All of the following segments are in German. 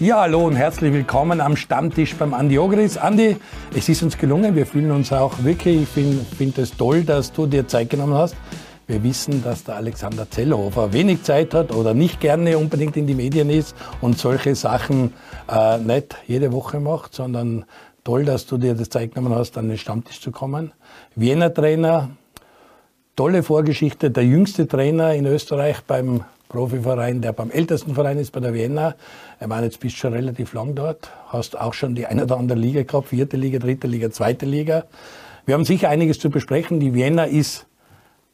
Ja, hallo und herzlich willkommen am Stammtisch beim Andi Ogris. Andi, es ist uns gelungen, wir fühlen uns auch wirklich, ich finde find es toll, dass du dir Zeit genommen hast. Wir wissen, dass der Alexander Zellhofer wenig Zeit hat oder nicht gerne unbedingt in die Medien ist und solche Sachen äh, nicht jede Woche macht, sondern toll, dass du dir die Zeit genommen hast, an den Stammtisch zu kommen. Wiener Trainer, tolle Vorgeschichte, der jüngste Trainer in Österreich beim Profiverein, der beim ältesten Verein ist, bei der Vienna. Ich meine, jetzt bist du schon relativ lang dort, hast auch schon die eine oder andere Liga gehabt, vierte Liga, dritte Liga, zweite Liga. Wir haben sicher einiges zu besprechen. Die Vienna ist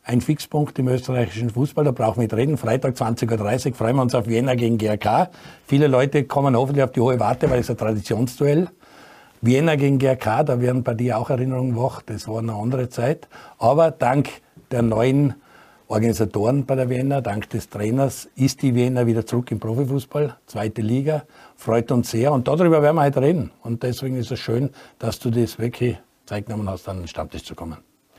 ein Fixpunkt im österreichischen Fußball, da brauchen wir nicht reden. Freitag 20.30 Uhr freuen wir uns auf Vienna gegen GRK. Viele Leute kommen hoffentlich auf die hohe Warte, weil es ein Traditionsduell. Vienna gegen GRK, da werden bei dir auch Erinnerungen wach, das war eine andere Zeit. Aber dank der neuen Organisatoren bei der Vienna, dank des Trainers, ist die Vienna wieder zurück im Profifußball, zweite Liga, freut uns sehr und darüber werden wir heute reden. Und deswegen ist es schön, dass du das wirklich Zeit genommen hast, an den Stammtisch zu kommen.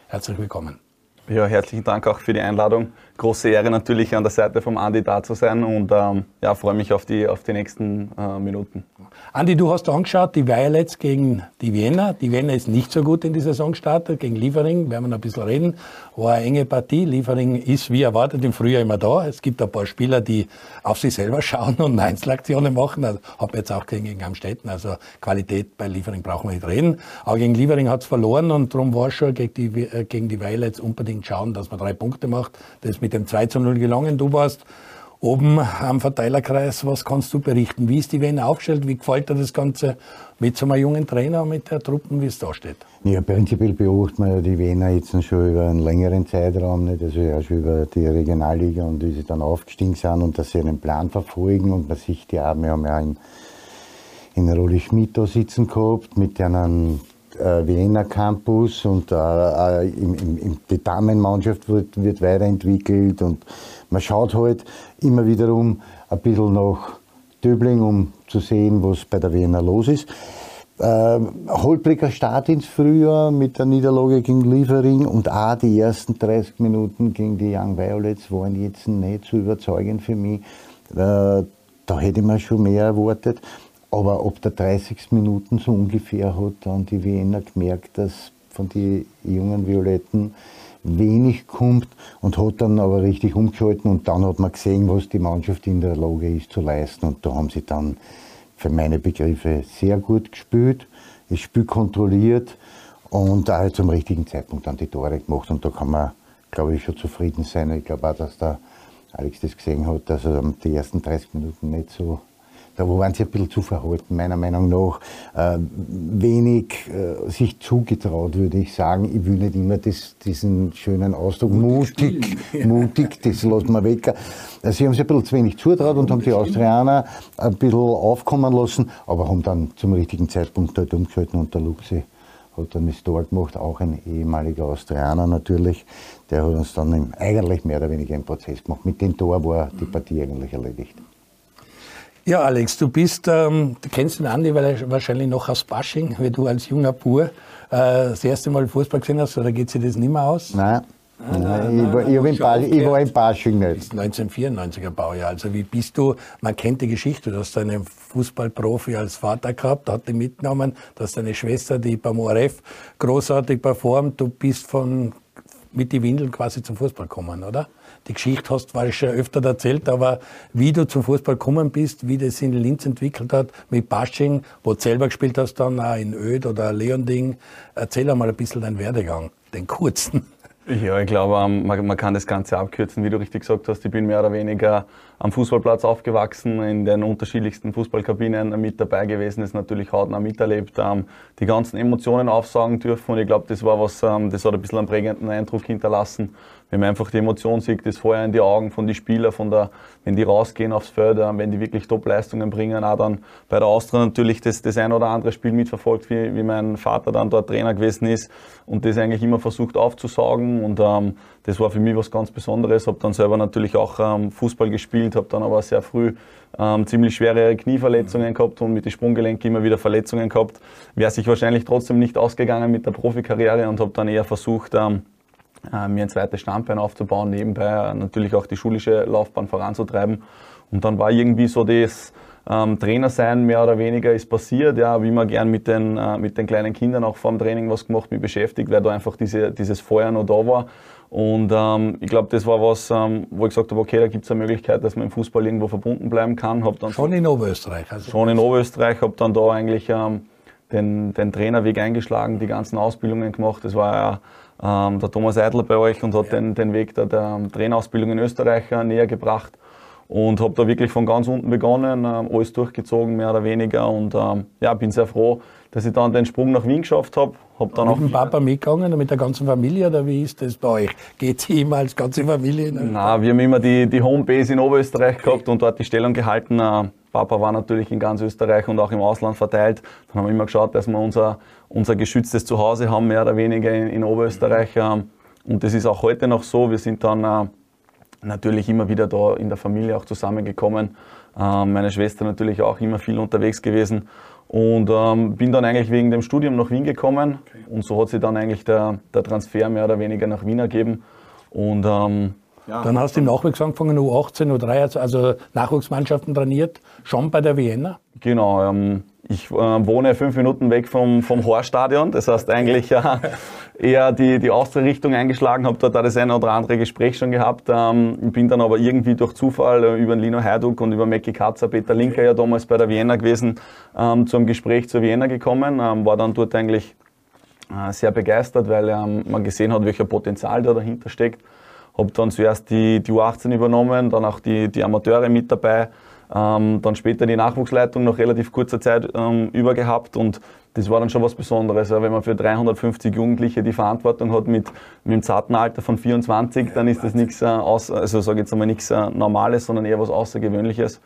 Herzlich willkommen. Ja, herzlichen Dank auch für die Einladung. Große Ehre natürlich an der Seite vom Andi da zu sein und ähm, ja, freue mich auf die, auf die nächsten äh, Minuten. Andi, du hast angeschaut, die Violets gegen die Vienna. Die Vienna ist nicht so gut in die Saison gestartet, gegen Liefering, werden wir noch ein bisschen reden. War eine enge Partie. Liefering ist wie erwartet im Frühjahr immer da. Es gibt ein paar Spieler, die auf sich selber schauen und Einzelaktionen machen. Also, habe jetzt auch gegen Amstetten. Also Qualität bei Liefering brauchen wir nicht reden. Aber gegen Liefering hat es verloren und darum war es schon gegen die, äh, gegen die Violets unbedingt schauen, dass man drei Punkte macht. Das mit dem 2 zu 0 gelungen. Du warst oben am Verteilerkreis. Was kannst du berichten? Wie ist die Wiener aufgestellt? Wie gefällt dir das Ganze mit so einem jungen Trainer mit der Truppen, wie es da steht? Ja, prinzipiell beobachtet man ja die Wiener jetzt schon über einen längeren Zeitraum, nicht? also ja schon über die Regionalliga und wie sie dann aufgestiegen sind und dass sie einen Plan verfolgen und man sieht ja, wir haben ja in, in Roli Schmidt da sitzen gehabt mit einem äh, Wiener Campus und äh, äh, im, im, die Damenmannschaft wird, wird weiterentwickelt und man schaut halt immer wiederum ein bisschen nach Döbling, um zu sehen, was bei der Wiener los ist. Äh, holpriger Start ins Frühjahr mit der Niederlage gegen Liefering und auch die ersten 30 Minuten gegen die Young Violets waren jetzt nicht so überzeugend für mich. Äh, da hätte man schon mehr erwartet. Aber ab der 30. Minuten so ungefähr hat dann die Wiener gemerkt, dass von den jungen Violetten wenig kommt und hat dann aber richtig umgeschalten und dann hat man gesehen, was die Mannschaft in der Lage ist zu leisten und da haben sie dann für meine Begriffe sehr gut gespielt, das Spiel kontrolliert und auch zum richtigen Zeitpunkt dann die Tore gemacht und da kann man, glaube ich, schon zufrieden sein. Ich glaube auch, dass der Alex das gesehen hat, dass er die ersten 30 Minuten nicht so da waren sie ein bisschen zu verhalten, meiner Meinung nach. Äh, wenig äh, sich zugetraut, würde ich sagen. Ich will nicht immer das, diesen schönen Ausdruck, mutig, mutig, das lassen wir weg. Äh, sie haben sich ein bisschen zu wenig zutraut und haben die Austrianer ein bisschen aufkommen lassen, aber haben dann zum richtigen Zeitpunkt dort umgeschalten und der Luxi hat dann das Tor gemacht, auch ein ehemaliger Austrianer natürlich. Der hat uns dann eigentlich mehr oder weniger im Prozess gemacht. Mit dem Tor war die Partie eigentlich erledigt. Ja, Alex, du bist, ähm, du kennst den Andi weil wahrscheinlich noch aus Basching, wie du als junger Pur äh, das erste Mal Fußball gesehen hast, oder geht sich das nicht mehr aus? Nein. Nein, nein, ich, war, ich, war in Basching, ich war in Basching nicht. 1994er Baujahr. Also wie bist du, man kennt die Geschichte, du hast einen Fußballprofi als Vater gehabt, hat dich mitgenommen, du hast eine Schwester, die beim ORF großartig performt, du bist von, mit die Windeln quasi zum Fußball gekommen, oder? Die Geschichte hast, ich schon öfter erzählt, aber wie du zum Fußball gekommen bist, wie das in Linz entwickelt hat, mit Basching, wo du selber gespielt hast, dann auch in Öd oder Leonding. Erzähl einmal ein bisschen deinen Werdegang, den kurzen. Ja, ich glaube, ähm, man, kann das Ganze abkürzen, wie du richtig gesagt hast. Ich bin mehr oder weniger am Fußballplatz aufgewachsen, in den unterschiedlichsten Fußballkabinen mit dabei gewesen, ist natürlich hautnah miterlebt, ähm, die ganzen Emotionen aufsagen dürfen und ich glaube, das war was, ähm, das hat ein bisschen einen prägenden Eindruck hinterlassen wenn man einfach die Emotion sieht, das Feuer in die Augen von den Spielern, von der, wenn die rausgehen aufs Feld, äh, wenn die wirklich Top-Leistungen bringen, auch dann bei der Austria natürlich das, das ein oder andere Spiel mitverfolgt, wie, wie mein Vater dann dort Trainer gewesen ist und das eigentlich immer versucht aufzusaugen und ähm, das war für mich was ganz Besonderes. Habe dann selber natürlich auch ähm, Fußball gespielt, habe dann aber sehr früh ähm, ziemlich schwere Knieverletzungen gehabt und mit den Sprunggelenken immer wieder Verletzungen gehabt. Wäre sich wahrscheinlich trotzdem nicht ausgegangen mit der Profikarriere und habe dann eher versucht, ähm, äh, mir ein zweites Standbein aufzubauen, nebenbei natürlich auch die schulische Laufbahn voranzutreiben. Und dann war irgendwie so das, Ähm, Trainer sein, mehr oder weniger, ist passiert. Ja, habe immer gern mit den, äh, mit den kleinen Kindern auch vor dem Training was gemacht, mich beschäftigt, weil da einfach diese, dieses Feuer noch da war. Und ähm, ich glaube, das war was, ähm, wo ich gesagt habe, okay, da gibt es eine Möglichkeit, dass man im Fußball irgendwo verbunden bleiben kann. Hab dann schon in Oberösterreich? Also schon in Oberösterreich, habe dann da eigentlich ähm, den, den Trainerweg eingeschlagen, die ganzen Ausbildungen gemacht. Das war ja ähm, der Thomas Eidler bei euch und hat ja. den, den Weg der, der Trainerausbildung in Österreich äh, näher gebracht. Und habe da wirklich von ganz unten begonnen, ähm, alles durchgezogen, mehr oder weniger. Und ähm, ja, bin sehr froh, dass ich dann den Sprung nach Wien geschafft habe. Hab dann mit dem Papa mitgegangen, mit der ganzen Familie, oder wie ist das bei euch? Geht ihr immer als ganze Familie? Nein, wir haben immer die, die Homebase in Oberösterreich gehabt und dort die Stellung gehalten. Äh, Papa war natürlich in ganz Österreich und auch im Ausland verteilt. Dann haben wir immer geschaut, dass wir unser, unser geschütztes Zuhause haben, mehr oder weniger in, in Oberösterreich. Ähm, und das ist auch heute noch so. Wir sind dann äh, natürlich immer wieder da in der Familie auch zusammengekommen. Ähm, meine Schwester natürlich auch immer viel unterwegs gewesen. Und ähm, bin dann eigentlich wegen dem Studium nach Wien gekommen. Okay. Und so hat sich dann eigentlich der, der Transfer mehr oder weniger nach Wien ergeben. Und ähm, ja, dann hast du im Nachwuchs angefangen, U18, U3, also Nachwuchsmannschaften trainiert, schon bei der Vienna? Genau, ähm, ich äh, wohne fünf Minuten weg vom, vom Horststadion, das heißt eigentlich äh, eher die, die Austria-Richtung eingeschlagen, habe dort auch das eine oder andere Gespräch schon gehabt, ähm, bin dann aber irgendwie durch Zufall äh, über den Lino Heiduk und über Mackie Katzer, Peter Linker ja damals bei der Vienna gewesen, ähm, zum Gespräch zur Vienna gekommen, ähm, war dann dort eigentlich äh, sehr begeistert, weil ähm, man gesehen hat, welcher Potenzial da dahinter steckt. Habe dann zuerst die, die U18 übernommen, dann auch die, die Amateure mit dabei, ähm, dann später die Nachwuchsleitung nach relativ kurzer Zeit ähm, übergehabt und das war dann schon was Besonderes. Ja, wenn man für 350 Jugendliche die Verantwortung hat mit, mit einem zarten Alter von 24, dann ist das nichts, äh, also sage jetzt einmal nichts äh, Normales, sondern eher was Außergewöhnliches.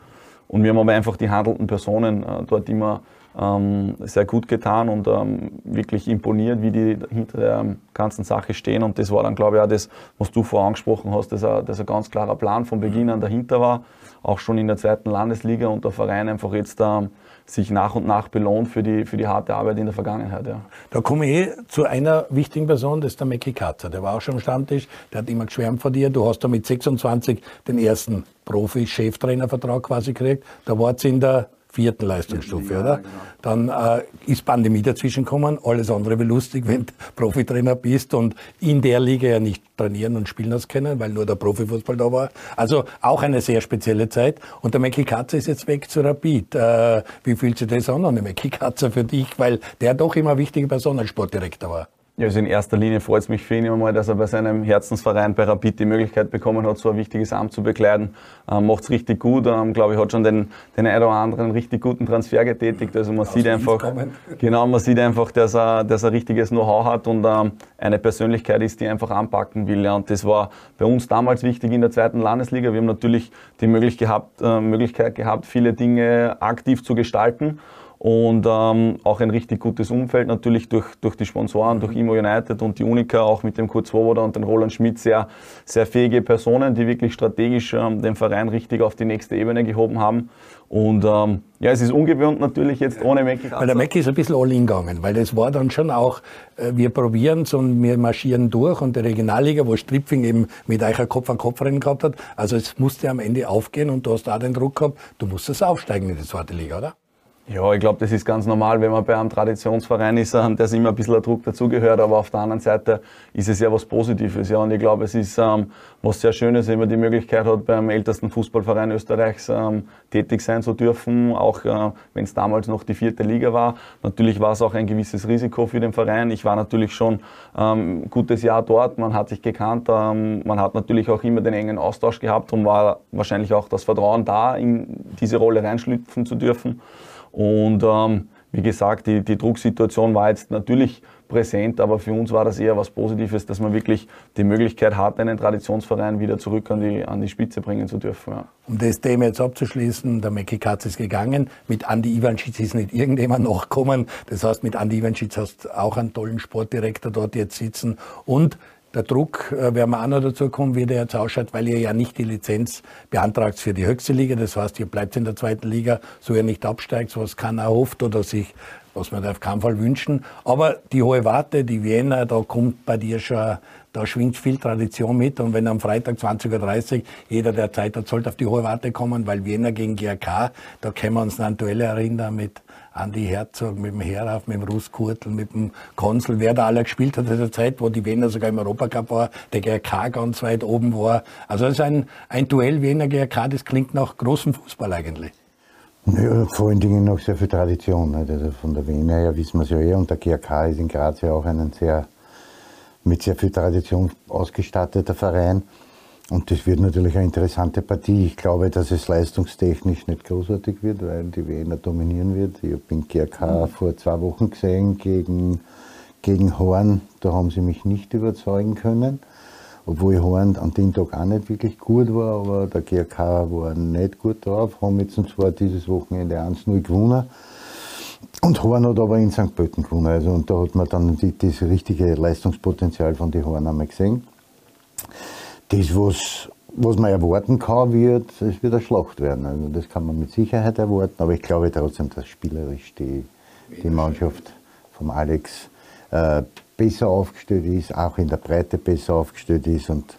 Und wir haben aber einfach die handelnden Personen äh, dort immer ähm, sehr gut getan und ähm, wirklich imponiert, wie die hinter der ganzen Sache stehen. Und das war dann, glaube ich, auch das, was du vorher angesprochen hast, dass ein, dass ein ganz klarer Plan von Beginn an dahinter war, auch schon in der zweiten Landesliga und der Verein einfach jetzt ähm, sich nach und nach belohnt für die, für die harte Arbeit in der Vergangenheit. Ja. Da komme ich eh zu einer wichtigen Person, das ist der Mackie Katzer. Der war auch schon am Stammtisch, der hat immer geschwärmt von dir. Du hast da mit 26 den ersten Profi-Cheftrainervertrag quasi gekriegt. Da war es in der vierten Leistungsstufe, ja, oder? Genau. Dann äh, ist Pandemie dazwischen gekommen, alles andere wie lustig, wenn du Profitrainer bist und in der Liga ja nicht trainieren und spielen hast können, weil nur der Profifußball da war. Also auch eine sehr spezielle Zeit. Und der Mackie Katzer ist jetzt weg zu Rapid. Äh, wie fühlt sich das an, der Mackie Katzer für dich? Weil der doch immer wichtige Person als Sportdirektor war. Ja, also in erster Linie freut es mich für ihn immer mal, dass er bei seinem Herzensverein bei Rapid die Möglichkeit bekommen hat, so ein wichtiges Amt zu bekleiden. Ähm, Macht es richtig gut. Ähm, Glaube ich, hat schon den, den einen oder anderen richtig guten Transfer getätigt. Also man Aus sieht einfach, genau, man sieht einfach, dass er, dass er richtiges Know-how hat und ähm, eine Persönlichkeit ist, die einfach anpacken will. Ja. Und das war bei uns damals wichtig in der zweiten Landesliga. Wir haben natürlich die Möglichkeit gehabt, äh, Möglichkeit gehabt viele Dinge aktiv zu gestalten und ähm, auch ein richtig gutes Umfeld natürlich durch, durch die Sponsoren, durch Imo United und die Unica, auch mit dem Kurt Swoboda und dem Roland Schmidt, sehr, sehr fähige Personen, die wirklich strategisch ähm, den Verein richtig auf die nächste Ebene gehoben haben. Und ähm, ja, es ist ungewohnt natürlich jetzt ohne Mackie. Weil der Mackie ist ein bisschen all in gegangen, weil das war dann schon auch, äh, wir probieren es und wir marschieren durch und die Regionalliga, wo Stripfing eben mit euch ein Kopf an Kopf rennen gehabt hat, also es musste am Ende aufgehen und du hast da den Druck gehabt, du musstest aufsteigen in die zweite Liga, oder? Ja, ich glaube, das ist ganz normal, wenn man bei einem Traditionsverein ist, ähm, der immer ein bisschen Druck dazugehört, aber auf der anderen Seite ist es ja was Positives. Ja, und ich glaube, es ist ähm, was sehr Schönes, wenn man die Möglichkeit hat, beim ältesten Fußballverein Österreichs ähm, tätig sein zu dürfen, auch äh, wenn es damals noch die vierte Liga war. Natürlich war es auch ein gewisses Risiko für den Verein. Ich war natürlich schon ähm, gutes Jahr dort, man hat sich gekannt, ähm, man hat natürlich auch immer den engen Austausch gehabt und war wahrscheinlich auch das Vertrauen da, in diese Rolle reinschlüpfen zu dürfen. Und ähm, wie gesagt, die, die Drucksituation war jetzt natürlich präsent, aber für uns war das eher was Positives, dass man wirklich die Möglichkeit hat, einen Traditionsverein wieder zurück an die, an die Spitze bringen zu dürfen. Ja. Um das Thema jetzt abzuschließen, der Meki Katz ist gegangen, mit Andi Ivanschitz ist nicht irgendjemand nachgekommen, das heißt, mit Andi Ivanschitz hast du auch einen tollen Sportdirektor dort jetzt sitzen und der Druck, äh, werden wir auch noch dazu kommen, wie der jetzt ausschaut, weil ihr ja nicht die Lizenz beantragt für die höchste Liga. Das heißt, ihr bleibt in der zweiten Liga, so ihr nicht absteigt, was keiner hofft oder sich, was man auf keinen Fall wünschen. Aber die hohe Warte, die Vienna, da kommt bei dir schon da schwingt viel Tradition mit. Und wenn am Freitag 20.30 Uhr jeder, der Zeit hat, sollte auf die hohe Warte kommen, weil Wiener gegen GRK, da können wir uns an Duelle erinnern mit Andi Herzog, mit dem Herauf, mit dem Ruskurtel, mit dem Konsul, wer da alle gespielt hat in der Zeit, wo die Wiener sogar im Europacup war, der GRK ganz weit oben war. Also es ist ein, ein Duell Wiener GRK, das klingt nach großem Fußball eigentlich. Ja, vor allen Dingen noch sehr viel Tradition. Also von der Wiener her wissen wir es ja eh. Und der GRK ist in Graz ja auch ein sehr, mit sehr viel Tradition ausgestatteter Verein. Und das wird natürlich eine interessante Partie. Ich glaube, dass es leistungstechnisch nicht großartig wird, weil die Wiener dominieren wird. Ich habe in GRK mhm. vor zwei Wochen gesehen gegen, gegen Horn. Da haben sie mich nicht überzeugen können. Obwohl Horn an dem Tag auch nicht wirklich gut war, aber der GRK war nicht gut drauf. Haben jetzt zwar dieses Wochenende 1-0 gewonnen. Und Horn hat aber in St. Pölten gewonnen. Also, und da hat man dann die, das richtige Leistungspotenzial von den Horn einmal gesehen das, was, was man erwarten kann, wird, es wird eine Schlacht werden. Also das kann man mit Sicherheit erwarten, aber ich glaube trotzdem, dass spielerisch die, die Mannschaft vom Alex äh, besser aufgestellt ist, auch in der Breite besser aufgestellt ist und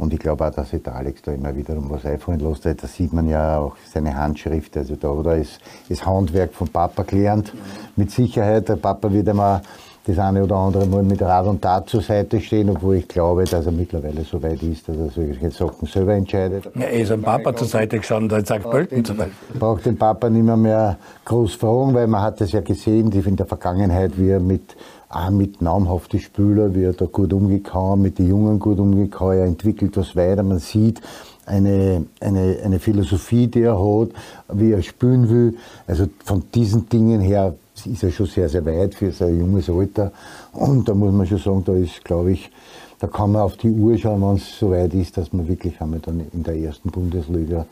und ich glaube auch, dass sich der Alex da immer wiederum was einfallen lässt. Da sieht man ja auch seine Handschrift. Also da oder ist das Handwerk von Papa gelernt. Mit Sicherheit. Der Papa wird immer das eine oder andere Mal mit Rat und Tat zur Seite stehen, obwohl ich glaube, dass er mittlerweile so weit ist, dass er solche Sachen selber entscheidet. Ja, er ist am Papa zur Seite gestanden, da sagt Pölten zum Beispiel. Braucht den Papa nicht mehr, mehr groß fragen, weil man hat das ja gesehen, in der Vergangenheit, wie er mit auch mit namhaften Spülern, wie er da gut umgekommen, mit den Jungen gut umgekommen, er entwickelt was weiter, man sieht eine, eine, eine Philosophie, die er hat, wie er spielen will. Also von diesen Dingen her ist er schon sehr, sehr weit für sein junges Alter. Und da muss man schon sagen, da ist, glaube ich, da kann man auf die Uhr schauen, wenn es so weit ist, dass man wirklich einmal dann in der ersten Bundesliga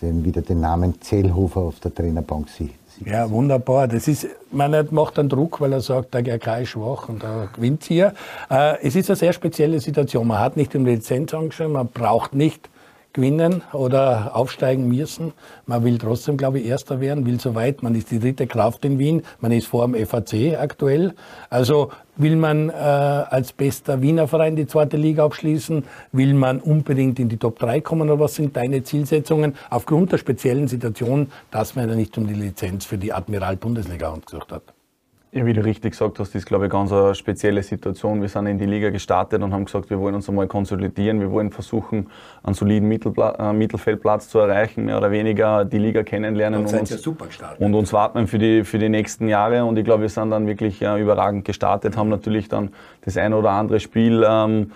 den, wieder den Namen Zellhofer auf der Trainerbank sieht. Ja, wunderbar. Das ist, man macht einen Druck, weil er sagt, der GRK ist schwach und er gewinnt hier. Äh, es ist eine sehr spezielle Situation. Man hat nicht die Lizenz angeschaut, man braucht nicht gewinnen oder aufsteigen müssen. Man will trotzdem, glaube ich, Erster werden, will so weit. Man ist die dritte Kraft in Wien. Man ist vor dem FAC aktuell. Also will man äh, als bester Wiener Verein die zweite Liga abschließen? Will man unbedingt in die Top 3 kommen? Oder was sind deine Zielsetzungen aufgrund der speziellen Situation, dass man ja nicht um die Lizenz für die Admiral Bundesliga angesucht hat? Ja, wie du richtig gesagt hast, ist, glaube ich, ganz eine spezielle Situation. Wir sind in die Liga gestartet und haben gesagt, wir wollen uns einmal konsolidieren. Wir wollen versuchen, einen soliden Mittelpla äh, Mittelfeldplatz zu erreichen, mehr oder weniger die Liga kennenlernen und, uns, ja und uns warten für die, für die nächsten Jahre. Und ich glaube, wir sind dann wirklich äh, überragend gestartet, haben natürlich dann das ein oder andere Spiel ähm,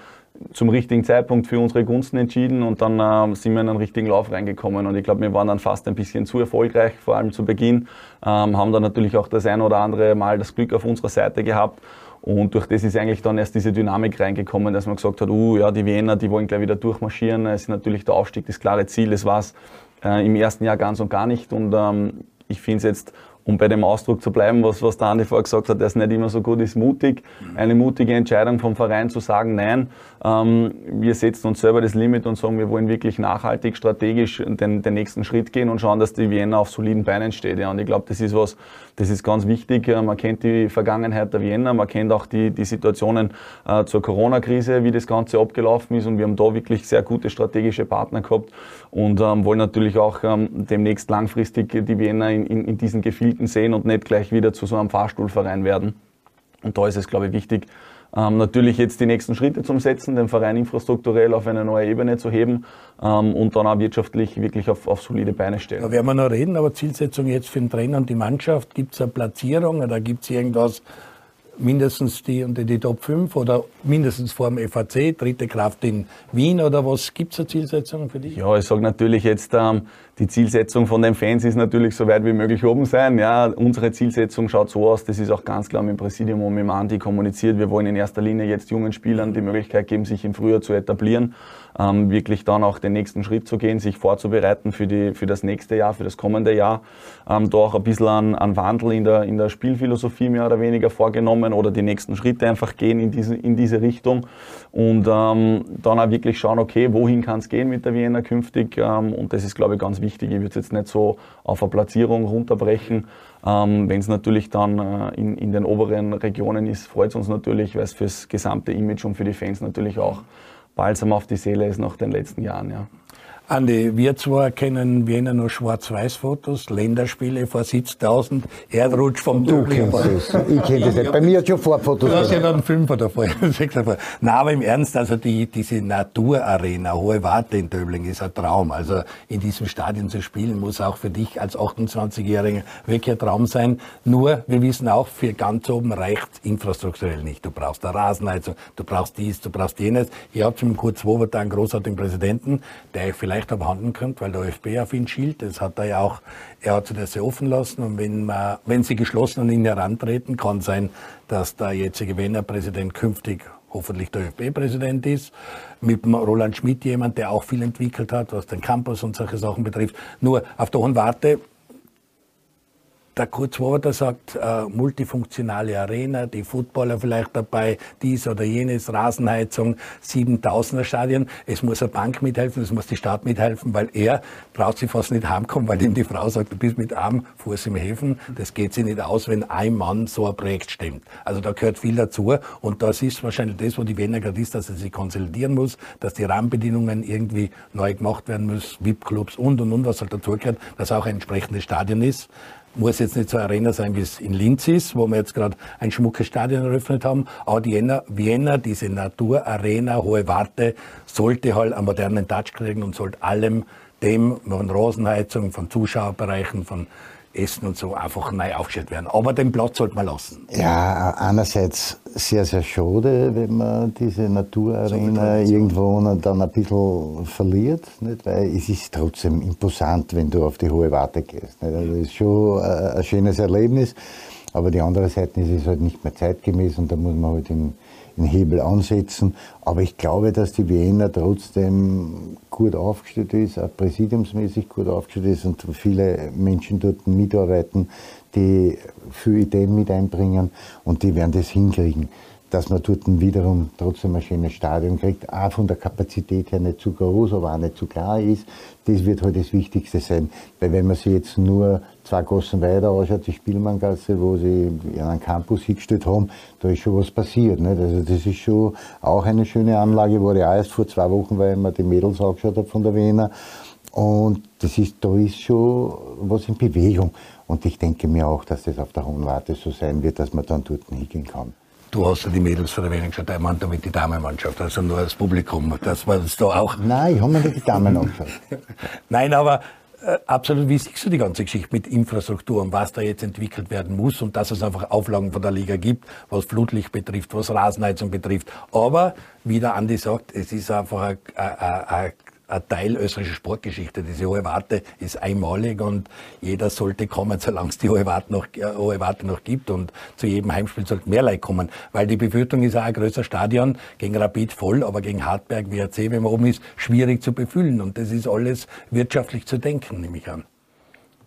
zum richtigen Zeitpunkt für unsere Gunsten entschieden und dann äh, sind wir in einen richtigen Lauf reingekommen. Und ich glaube, wir waren dann fast ein bisschen zu erfolgreich, vor allem zu Beginn. Ähm, haben dann natürlich auch das ein oder andere Mal das Glück auf unserer Seite gehabt. Und durch das ist eigentlich dann erst diese Dynamik reingekommen, dass man gesagt hat, uh, ja, die Wiener, die wollen gleich wieder durchmarschieren. Es ist natürlich der Aufstieg das klare Ziel. Das war es äh, im ersten Jahr ganz und gar nicht. Und ähm, ich finde es jetzt um bei dem Ausdruck zu bleiben, was, was der Andi vorher gesagt hat, der ist nicht immer so gut ist, mutig. Eine mutige Entscheidung vom Verein zu sagen, nein, ähm, wir setzen uns selber das Limit und sagen, wir wollen wirklich nachhaltig, strategisch den, den nächsten Schritt gehen und schauen, dass die Vienna auf soliden Beinen steht. Ja. Und ich glaube, das ist was, das ist ganz wichtig. Man kennt die Vergangenheit der Vienna, man kennt auch die, die Situationen äh, zur Corona-Krise, wie das Ganze abgelaufen ist und wir haben da wirklich sehr gute strategische Partner gehabt und ähm, wollen natürlich auch ähm, demnächst langfristig die Vienna in, in, in diesen Gefilden sehen und nicht gleich wieder zu so einem Fahrstuhlverein werden. Und da ist es, glaube ich, wichtig, ähm, natürlich jetzt die nächsten Schritte zu setzen, den Verein infrastrukturell auf eine neue Ebene zu heben ähm, und dann auch wirtschaftlich wirklich auf, auf solide Beine stellen. Da werden wir noch reden, aber Zielsetzung jetzt für den Trainer und die Mannschaft, gibt es eine Platzierung oder gibt es irgendwas, mindestens die unter die Top 5 oder mindestens vor dem FAC, dritte Kraft in Wien oder was gibt es eine Zielsetzung für dich? Ja, ich sage natürlich jetzt, ähm, die Zielsetzung von den Fans ist natürlich so weit wie möglich oben sein. Ja, unsere Zielsetzung schaut so aus, das ist auch ganz klar mit dem Präsidium und mit dem Andi kommuniziert. Wir wollen in erster Linie jetzt jungen Spielern die Möglichkeit geben, sich im Frühjahr zu etablieren, ähm, wirklich dann auch den nächsten Schritt zu gehen, sich vorzubereiten für, die, für das nächste Jahr, für das kommende Jahr. Ähm, da auch ein bisschen an, an Wandel in der, in der Spielphilosophie mehr oder weniger vorgenommen oder die nächsten Schritte einfach gehen in diese, in diese Richtung und ähm, dann auch wirklich schauen, okay, wohin kann es gehen mit der Vienna künftig ähm, und das ist, glaube ich, ganz wichtig. Ich würde es jetzt nicht so auf eine Platzierung runterbrechen. Ähm, Wenn es natürlich dann äh, in, in den oberen Regionen ist, freut es uns natürlich, weil es fürs gesamte Image und für die Fans natürlich auch balsam auf die Seele ist nach den letzten Jahren. Ja. Andi, wir zwar kennen Wiener nur Schwarz-Weiß-Fotos, Länderspiele vor 70.000, Erdrutsch vom Du kennst das. Ich kenne das nicht. Bei mir hat schon Vorfotos. Du hast ja noch einen Film von davor. Nein, aber im Ernst, also die, diese Naturarena, Hohe Warte in Döbling ist ein Traum. Also in diesem Stadion zu spielen, muss auch für dich als 28-Jähriger wirklich ein Traum sein. Nur, wir wissen auch, für ganz oben reicht infrastrukturell nicht. Du brauchst eine Rasenheizung, du brauchst dies, du brauchst jenes. Ihr habt schon Kurt Swoboda einen großartigen Präsidenten, der vielleicht leicht abhanden kommt, weil der ÖFB auf ihn schielt. Das hat er ja auch, er hat das ja offen lassen. Und wenn, man, wenn sie geschlossen an ihn herantreten, kann sein, dass der jetzige Wiener Präsident künftig hoffentlich der ÖFB-Präsident ist, mit Roland Schmidt jemand, der auch viel entwickelt hat, was den Campus und solche Sachen betrifft. Nur auf der Hohen Warte der Kurt Swoboda sagt, äh, multifunktionale Arena, die Footballer vielleicht dabei, dies oder jenes, Rasenheizung, 7000er Stadion. Es muss eine Bank mithelfen, es muss die Stadt mithelfen, weil er traut sich fast nicht heimkommen, weil ihm die Frau sagt, du bist mit einem Fuß im Häfen. Das geht sich nicht aus, wenn ein Mann so ein Projekt stemmt. Also da gehört viel dazu und das ist wahrscheinlich das, wo die Wiener gerade ist, dass er sich konsolidieren muss, dass die Rahmenbedingungen irgendwie neu gemacht werden müssen, VIP-Clubs und und und, was halt dazu gehört, dass auch ein entsprechendes Stadion ist muss jetzt nicht so eine Arena sein, wie es in Linz ist, wo wir jetzt gerade ein schmuckes Stadion eröffnet haben. Aber die Vienna, Vienna, diese Naturarena, hohe Warte, sollte halt einen modernen Touch kriegen und sollte allem dem von Rosenheizung, von Zuschauerbereichen, von Essen und so einfach neu aufgestellt werden. Aber den Platz sollte man lassen. Ja, einerseits sehr, sehr schade, wenn man diese Naturarena so irgendwo dann ein bisschen verliert, nicht? weil es ist trotzdem imposant, wenn du auf die hohe Warte gehst. Nicht? Also das ist schon ein schönes Erlebnis, aber die andere Seite ist es halt nicht mehr zeitgemäß und da muss man halt in den Hebel ansetzen. Aber ich glaube, dass die Wiener trotzdem gut aufgestellt ist, auch präsidiumsmäßig gut aufgestellt ist und viele Menschen dort mitarbeiten, die viele Ideen mit einbringen und die werden das hinkriegen dass man dort wiederum trotzdem ein schönes Stadion kriegt, auch von der Kapazität her nicht zu groß, aber auch nicht zu klar ist. Das wird halt das Wichtigste sein. Weil wenn man sich jetzt nur zwei Gassen weiter anschaut, die Spielmanngasse, wo sie einen Campus hingestellt haben, da ist schon was passiert. Nicht? Also das ist schon auch eine schöne Anlage, wurde auch erst vor zwei Wochen, weil ich mir die Mädels angeschaut habe von der Wiener. Und das ist, da ist schon was in Bewegung. Und ich denke mir auch, dass das auf der Hohen Warte so sein wird, dass man dann dort hingehen kann. Du hast ja die Mädels von der Wenig gesagt, ich meine damit die Damenmannschaft, also nur das Publikum. Das war das da auch. Nein, ich habe mir nicht die Damen angeschaut. Nein, aber äh, absolut wie siehst du die ganze Geschichte mit Infrastruktur und was da jetzt entwickelt werden muss und dass es einfach Auflagen von der Liga gibt, was Flutlicht betrifft, was Rasenheizung betrifft. Aber, wie der Andi sagt, es ist einfach ein, ein, Teil österreichischer Sportgeschichte. Diese Hohe Warte ist einmalig und jeder sollte kommen, solange es die Hohe Warte noch, äh, Hohe Warte noch gibt. Und zu jedem Heimspiel sollten mehr Leute kommen. Weil die Befürchtung ist auch ein größer Stadion, gegen Rapid voll, aber gegen Hartberg, WRC, wenn man oben ist, schwierig zu befüllen. Und das ist alles wirtschaftlich zu denken, nehme ich an.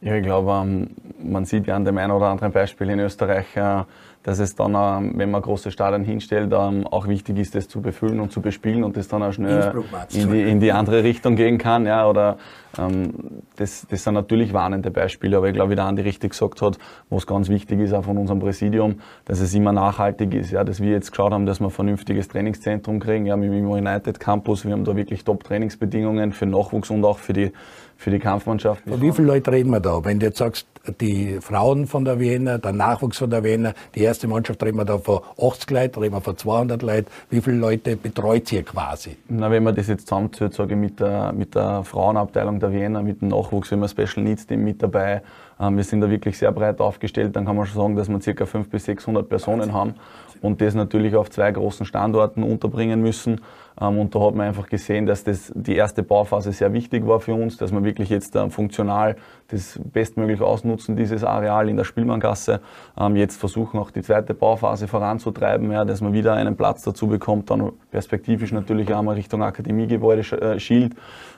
Ja, ich glaube, ähm, man sieht ja an dem einen oder anderen Beispiel in Österreich, äh, dass es dann, wenn man große Stadien hinstellt, auch wichtig ist, das zu befüllen und zu bespielen und das dann auch schnell in die, in die andere Richtung gehen kann. Ja, oder ähm, das, das sind natürlich warnende Beispiele, aber ich glaube, wie der Andi richtig gesagt hat, was ganz wichtig ist auch von unserem Präsidium, dass es immer nachhaltig ist, ja, dass wir jetzt geschaut haben, dass wir ein vernünftiges Trainingszentrum kriegen, ja, mit dem United Campus, wir haben da wirklich Top-Trainingsbedingungen für Nachwuchs und auch für die, für die Kampfmannschaft. Von wie viele Leute reden wir da? Wenn du jetzt sagst, die Frauen von der Wiener, der Nachwuchs von der Wiener, die erste Mannschaft reden wir da von 80 Leuten, reden wir von 200 Leuten. Wie viele Leute betreut ihr quasi? Na, wenn man das jetzt zusammenzählt, sage ich, mit der, mit der Frauenabteilung der Wiener, mit dem Nachwuchs, wenn wir Special Needs Team mit dabei, ähm, wir sind da wirklich sehr breit aufgestellt, dann kann man schon sagen, dass wir ca. 500 bis 600 Personen haben und das natürlich auf zwei großen Standorten unterbringen müssen. Ähm, und da hat man einfach gesehen, dass das die erste Bauphase sehr wichtig war für uns, dass wir wirklich jetzt ähm, funktional das bestmöglich ausnutzen, dieses Areal in der Spielmanngasse. Ähm, jetzt versuchen auch die zweite Bauphase voranzutreiben, ja, dass man wieder einen Platz dazu bekommt, dann perspektivisch natürlich auch mal Richtung Akademiegebäude äh, schielt,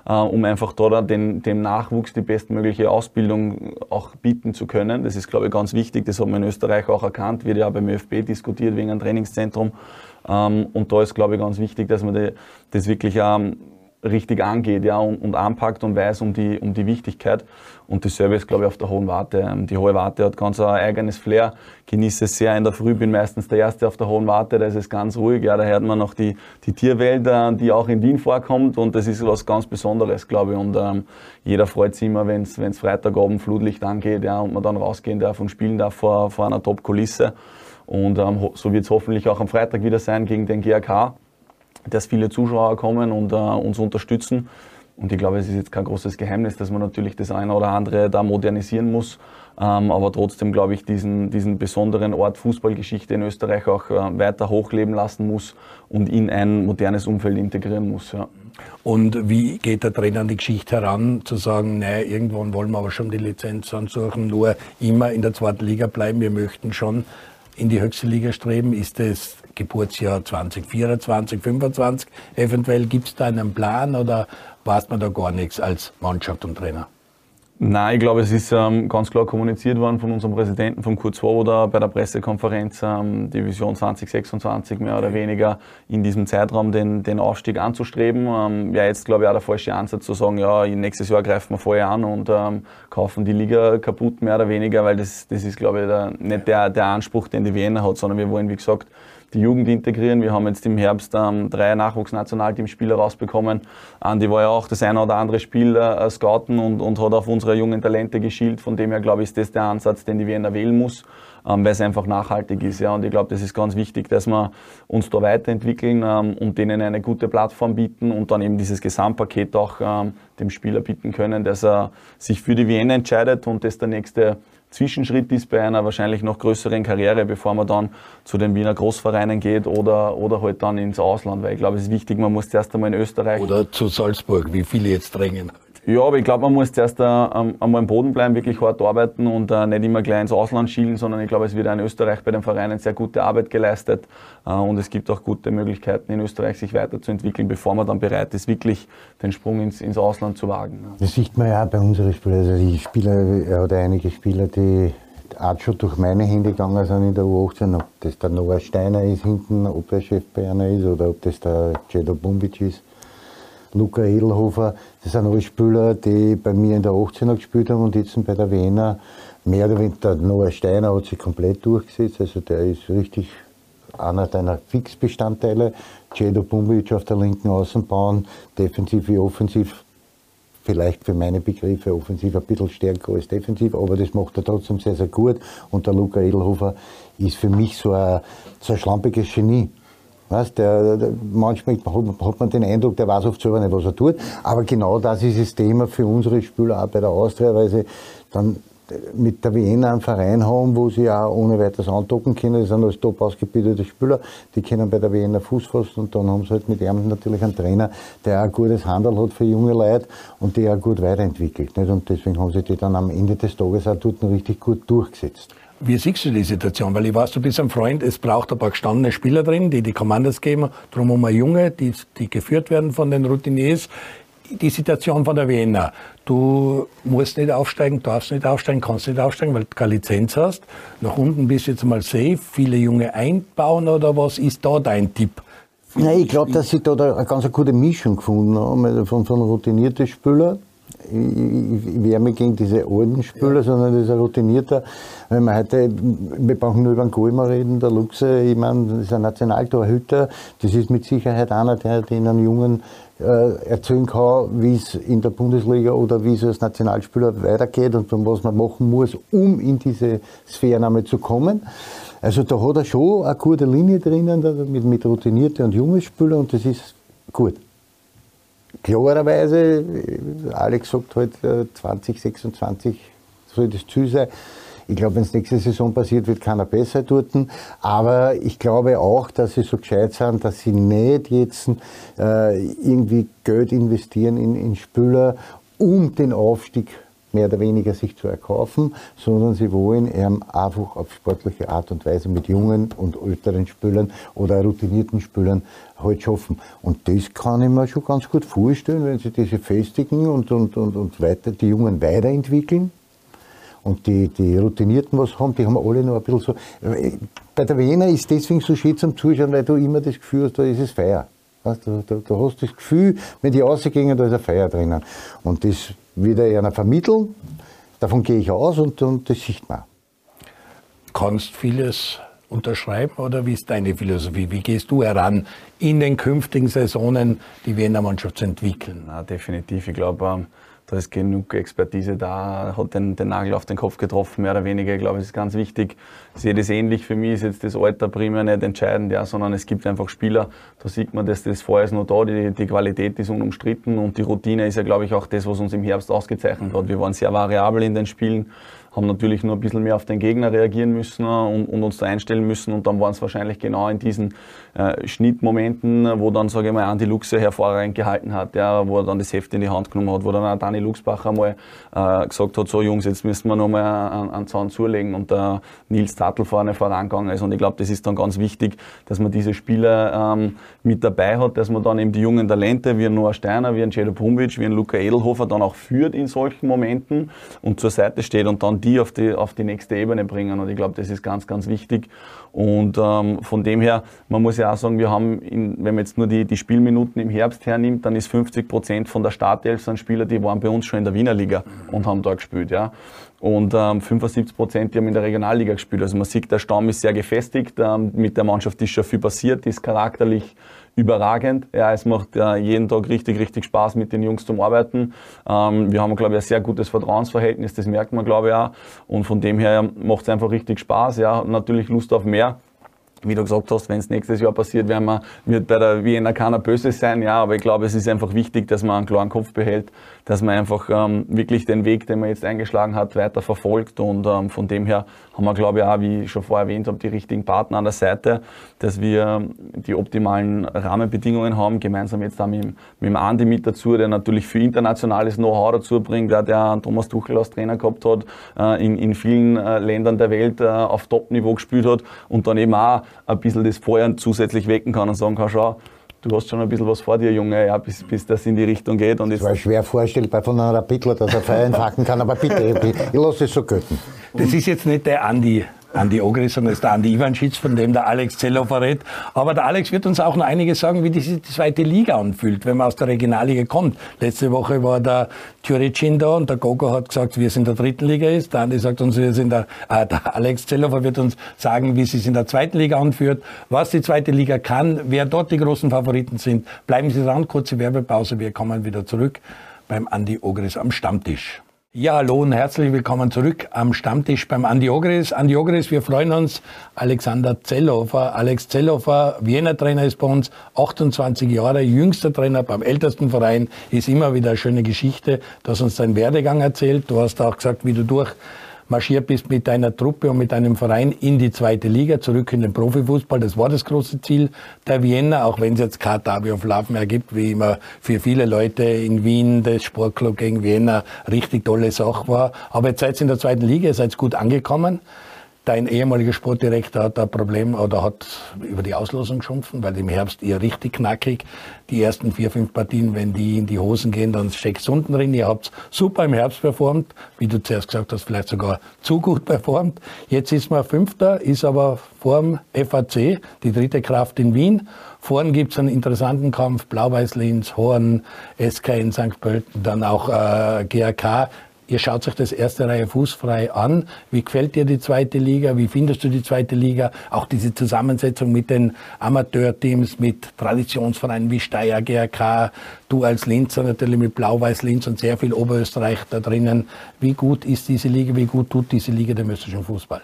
äh, um einfach da den, dem Nachwuchs die bestmögliche Ausbildung auch bieten zu können. Das ist, glaube ich, ganz wichtig. Das hat man in Österreich auch erkannt, wird ja beim ÖFB diskutiert wegen einem Trainingszentrum. Ähm, und da ist, glaube ich, ganz wichtig, dass man das wirklich ähm, richtig angeht ja, und, und, anpackt und weiß um die, um die Wichtigkeit. Und dasselbe ist, glaube ich, auf der Hohen Warte. Ähm, die Hohe Warte hat ganz ein eigenes Flair. Genieße es sehr in der Früh, bin meistens der Erste auf der Hohen Warte, da ist es ganz ruhig. Ja, da hört man noch die, die Tierwelt, die auch in Wien vorkommt und das ist was ganz Besonderes, glaube ich. Und ähm, jeder freut sich immer, wenn es Freitagabend Flutlicht angeht ja, und man dann rausgehen darf und spielen darf vor, vor einer Top-Kulisse. Und ähm, so wird es hoffentlich auch am Freitag wieder sein gegen den GRK, dass viele Zuschauer kommen und äh, uns unterstützen. Und ich glaube, es ist jetzt kein großes Geheimnis, dass man natürlich das eine oder andere da modernisieren muss. Ähm, aber trotzdem, glaube ich, diesen, diesen besonderen Ort Fußballgeschichte in Österreich auch äh, weiter hochleben lassen muss und in ein modernes Umfeld integrieren muss. Ja. Und wie geht der Trainer an die Geschichte heran, zu sagen, nein, irgendwann wollen wir aber schon die Lizenz ansuchen, nur immer in der zweiten Liga bleiben, wir möchten schon in die höchste Liga streben? Ist es Geburtsjahr 2024, 2025? Eventuell gibt es da einen Plan oder weiß man da gar nichts als Mannschaft und Trainer? Nein, ich glaube, es ist ähm, ganz klar kommuniziert worden von unserem Präsidenten, von Kurt Swoboda, bei der Pressekonferenz, ähm, die Vision 2026 mehr oder weniger in diesem Zeitraum den, den Aufstieg anzustreben. Ähm, Wäre jetzt, glaube ich, auch der falsche Ansatz zu sagen, ja, nächstes Jahr greifen wir vorher an und ähm, kaufen die Liga kaputt, mehr oder weniger, weil das, das ist, glaube ich, der, nicht der, der Anspruch, den die Wiener hat, sondern wir wollen, wie gesagt, die Jugend integrieren. Wir haben jetzt im Herbst ähm, drei Nachwuchsnationalteamspieler rausbekommen. Andi war ja auch das eine oder andere Spiel äh, scouten und, und hat auf unsere jungen Talente geschielt. Von dem her, glaube ich, ist das der Ansatz, den die Wiener wählen muss, ähm, weil es einfach nachhaltig ist. Ja. Und ich glaube, das ist ganz wichtig, dass wir uns da weiterentwickeln ähm, und denen eine gute Plattform bieten und dann eben dieses Gesamtpaket auch ähm, dem Spieler bieten können, dass er sich für die Wiener entscheidet und das der nächste Zwischenschritt ist bei einer wahrscheinlich noch größeren Karriere, bevor man dann zu den Wiener Großvereinen geht oder, oder halt dann ins Ausland. Weil ich glaube, es ist wichtig, man muss zuerst einmal in Österreich. Oder zu Salzburg, wie viele jetzt drängen. Ja, aber ich glaube, man muss zuerst äh, einmal am Boden bleiben, wirklich hart arbeiten und äh, nicht immer gleich ins Ausland schielen, sondern ich glaube, es wird in Österreich bei den Vereinen sehr gute Arbeit geleistet äh, und es gibt auch gute Möglichkeiten in Österreich, sich weiterzuentwickeln, bevor man dann bereit ist, wirklich den Sprung ins, ins Ausland zu wagen. Das sieht man ja auch bei unseren Spielern. Also die Spieler oder einige Spieler, die auch schon durch meine Hände gegangen sind in der U18, ob das der Noah Steiner ist hinten, ob der Chef Berner ist oder ob das der Cedo Bumbic ist. Luca Edelhofer, das sind alle Spieler, die bei mir in der 18er gespielt haben und jetzt bei der Wiener mehr oder weniger, der Noah Steiner hat sich komplett durchgesetzt, also der ist richtig einer deiner Fixbestandteile. Cedo Bumbic auf der linken Außenbahn, defensiv wie offensiv, vielleicht für meine Begriffe offensiv ein bisschen stärker als defensiv, aber das macht er trotzdem sehr, sehr gut. Und der Luca Edelhofer ist für mich so ein, so ein schlampiges Genie. Weißt, der, der, manchmal hat man den Eindruck, der weiß oft selber nicht, was er tut. Aber genau das ist das Thema für unsere Spieler auch bei der Austria, weil sie dann mit der Wiener einen Verein haben, wo sie auch ohne weiteres andocken können. Das sind alles top ausgebildete Spieler, die können bei der Wiener Fuß fassen und dann haben sie halt mit ihm natürlich einen Trainer, der auch ein gutes Handel hat für junge Leute und die auch gut weiterentwickelt. Nicht? Und deswegen haben sie die dann am Ende des Tages auch dort richtig gut durchgesetzt. Wie siehst du die Situation? Weil ich weiß, du bist ein Freund, es braucht ein paar gestandene Spieler drin, die die Kommandos geben. Haben wir Junge, die, die geführt werden von den Routiniers. Die Situation von der Wiener. Du musst nicht aufsteigen, darfst nicht aufsteigen, kannst nicht aufsteigen, weil du keine Lizenz hast. Nach unten bist du jetzt mal safe. Viele Junge einbauen oder was ist da dein Tipp? Nein, ich glaube, dass sie da eine ganz gute Mischung gefunden haben von, von routinierten Spielern mich gegen diese alten Spieler, ja. sondern das ist ein routinierter. Wenn wir heute, wir brauchen nur über den Golmer reden, der Luxe, ich meine, das ist ein Nationaltorhüter, das ist mit Sicherheit einer, der den einen Jungen äh, erzählen kann, wie es in der Bundesliga oder wie es als Nationalspieler weitergeht und was man machen muss, um in diese Sphären einmal zu kommen. Also da hat er schon eine gute Linie drinnen mit, mit routinierten und jungen Spielern und das ist gut klarerweise, Alex sagt halt 2026 äh, soll das Ziel sein. Ich glaube, wenn es nächste Saison passiert, wird keiner besser dort. Aber ich glaube auch, dass sie so gescheit sind, dass sie nicht jetzt äh, irgendwie Geld investieren in, in Spieler, um den Aufstieg mehr oder weniger sich zu erkaufen, sondern sie wollen einfach auf sportliche Art und Weise mit jungen und älteren Spielern oder routinierten Spielern halt schaffen. Und das kann ich mir schon ganz gut vorstellen, wenn sie diese festigen und, und, und, und weiter, die Jungen weiterentwickeln. Und die, die Routinierten was haben, die haben alle noch ein bisschen so. Bei der Wiener ist deswegen so schön zum Zuschauen, weil du immer das Gefühl hast, da ist es Feier. Du, du, du hast das Gefühl, wenn die rausgehen, da ist ein Feier drinnen. Und das wieder einer vermitteln. Davon gehe ich aus und, und das sieht man. Kannst vieles unterschreiben oder wie ist deine Philosophie? Wie gehst du heran, in den künftigen Saisonen die Wiener Mannschaft zu entwickeln? Na, definitiv. Ich glaube, ähm, da ist genug Expertise da, hat den, den, Nagel auf den Kopf getroffen, mehr oder weniger. Ich glaube, es ist ganz wichtig. Ich sehe das ähnlich. Für mich ist jetzt das Alter primär nicht entscheidend, ja, sondern es gibt einfach Spieler, da sieht man, dass das vorher ist noch da, die, die Qualität ist unumstritten und die Routine ist ja, glaube ich, auch das, was uns im Herbst ausgezeichnet hat. Wir waren sehr variabel in den Spielen haben natürlich nur ein bisschen mehr auf den Gegner reagieren müssen äh, und, und uns da einstellen müssen. Und dann waren es wahrscheinlich genau in diesen äh, Schnittmomenten, wo dann, sage ich mal, Andi Luxe hervorragend gehalten hat, ja, wo er dann das Heft in die Hand genommen hat, wo dann auch Dani Luxbacher mal äh, gesagt hat, so Jungs, jetzt müssen wir nochmal einen, einen Zaun zulegen und der Nils Zattel vorne vorangegangen ist. Und ich glaube, das ist dann ganz wichtig, dass man diese Spieler ähm, mit dabei hat, dass man dann eben die jungen Talente wie Noah Steiner, wie ein Cedo Pumbic, wie ein Luca Edelhofer dann auch führt in solchen Momenten und zur Seite steht und dann die auf die, auf die nächste Ebene bringen. Und ich glaube, das ist ganz, ganz wichtig. Und ähm, von dem her, man muss ja auch sagen, wir haben, in, wenn man jetzt nur die, die Spielminuten im Herbst hernimmt, dann ist 50 Prozent von der Startelf sind Spieler, die waren bei uns schon in der Wiener Liga und haben da gespielt. Ja. Und ähm, 75 Prozent, die haben in der Regionalliga gespielt. Also man sieht, der Stamm ist sehr gefestigt. Ähm, mit der Mannschaft ist schon viel passiert, ist charakterlich überragend. Ja, es macht äh, jeden Tag richtig, richtig Spaß, mit den Jungs zum Arbeiten. Ähm, wir haben, glaube ich, ein sehr gutes Vertrauensverhältnis, das merkt man, glaube ich, auch. Und von dem her macht es einfach richtig Spaß. Ja, natürlich Lust auf mehr wie du gesagt hast, wenn es nächstes Jahr passiert, werden wir, wird bei der Wiener keiner böse sein, ja, aber ich glaube, es ist einfach wichtig, dass man einen klaren Kopf behält, dass man einfach ähm, wirklich den Weg, den man jetzt eingeschlagen hat, weiter verfolgt und ähm, von dem her haben wir, glaube ich, auch, wie ich schon vorher erwähnt habe, die richtigen Partner an der Seite, dass wir die optimalen Rahmenbedingungen haben, gemeinsam jetzt auch mit, mit dem Andi mit dazu, der natürlich für internationales Know-how dazu bringt, der, der Thomas Tuchel als Trainer gehabt hat, äh, in, in vielen äh, Ländern der Welt äh, auf Top-Niveau gespielt hat und dann eben auch ein bisschen das Feuer zusätzlich wecken kann und sagen kann, schau, du hast schon ein bisschen was vor dir, Junge, ja, bis, bis das in die Richtung geht. Und das war schwer vorstellbar von einem Rapidler, dass er Feuer entfachen kann, aber bitte, ich, ich lasse es so gelten. Das ist jetzt nicht der Andi Andi Ogris, sondern ist der Andi Ivanschitz, von dem der Alex Zeller verrät. Aber der Alex wird uns auch noch einiges sagen, wie die zweite Liga anfühlt, wenn man aus der Regionalliga kommt. Letzte Woche war der Thüricin da und der Gogo hat gesagt, wie es in der dritten Liga ist. Der Andi sagt uns, wie es in der, äh, der Alex Zellofer wird uns sagen, wie es in der zweiten Liga anführt, was die zweite Liga kann, wer dort die großen Favoriten sind. Bleiben Sie dran, kurze Werbepause, wir kommen wieder zurück beim Andi Ogris am Stammtisch. Ja, hallo und herzlich willkommen zurück am Stammtisch beim Andi Ogris. Andi Ogris, wir freuen uns. Alexander Zellhofer. Alex Zellhofer, Wiener Trainer ist bei uns, 28 Jahre, jüngster Trainer beim ältesten Verein, ist immer wieder eine schöne Geschichte. Du hast uns deinen Werdegang erzählt. Du hast auch gesagt, wie du durch marschiert bist mit deiner Truppe und mit deinem Verein in die zweite Liga, zurück in den Profifußball. Das war das große Ziel der Wiener, auch wenn es jetzt kein Derby of Love mehr gibt, wie immer für viele Leute in Wien das Sportclub gegen Wiener richtig tolle Sache war. Aber jetzt seid ihr in der zweiten Liga, ihr seid gut angekommen. Dein ehemaliger Sportdirektor hat ein Problem oder hat über die Auslosung geschumpfen, weil im Herbst ihr richtig knackig. Die ersten vier, fünf Partien, wenn die in die Hosen gehen, dann steckst du unten drin. Ihr habt super im Herbst performt, wie du zuerst gesagt hast, vielleicht sogar zu gut performt. Jetzt ist man Fünfter, ist aber vorm FAC, die dritte Kraft in Wien. Vorn gibt's einen interessanten Kampf, Blau-Weiß-Linz, Horn, SK in St. Pölten, dann auch äh, GAK. Ihr schaut euch das erste Reihe fußfrei an. Wie gefällt dir die zweite Liga? Wie findest du die zweite Liga? Auch diese Zusammensetzung mit den Amateurteams, mit Traditionsvereinen wie Steyr, GRK, du als Linzer natürlich mit Blau-Weiß-Linz und sehr viel Oberösterreich da drinnen. Wie gut ist diese Liga? Wie gut tut diese Liga dem österreichischen Fußball?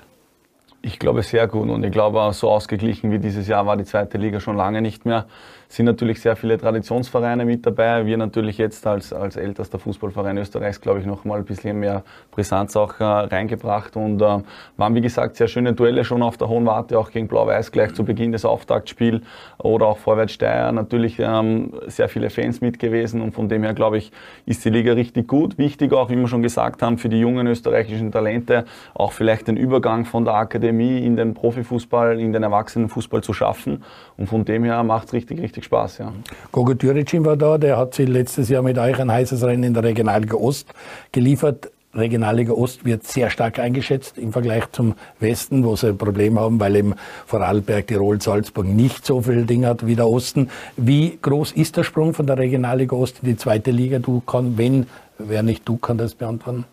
Ich glaube sehr gut und ich glaube auch so ausgeglichen wie dieses Jahr war die zweite Liga schon lange nicht mehr. Sind natürlich sehr viele Traditionsvereine mit dabei. Wir natürlich jetzt als, als ältester Fußballverein Österreichs, glaube ich, noch mal ein bisschen mehr Brisanz auch äh, reingebracht und äh, waren, wie gesagt, sehr schöne Duelle schon auf der Hohen Warte, auch gegen Blau-Weiß gleich zu Beginn des Auftaktspiels oder auch Vorwärts Steyr. Natürlich ähm, sehr viele Fans mit gewesen und von dem her, glaube ich, ist die Liga richtig gut. Wichtig auch, wie wir schon gesagt haben, für die jungen österreichischen Talente auch vielleicht den Übergang von der Akademie in den Profifußball, in den Erwachsenenfußball zu schaffen. Und von dem her macht es richtig, richtig Spaß. Ja. Gogo Türicin war da, der hat sich letztes Jahr mit euch ein heißes Rennen in der Regionalliga Ost geliefert. Regionalliga Ost wird sehr stark eingeschätzt im Vergleich zum Westen, wo sie ein Problem haben, weil eben Vorarlberg, Tirol, Salzburg nicht so viel Ding hat wie der Osten. Wie groß ist der Sprung von der Regionalliga Ost in die zweite Liga? Du kann, wenn, wer nicht du, kann das beantworten?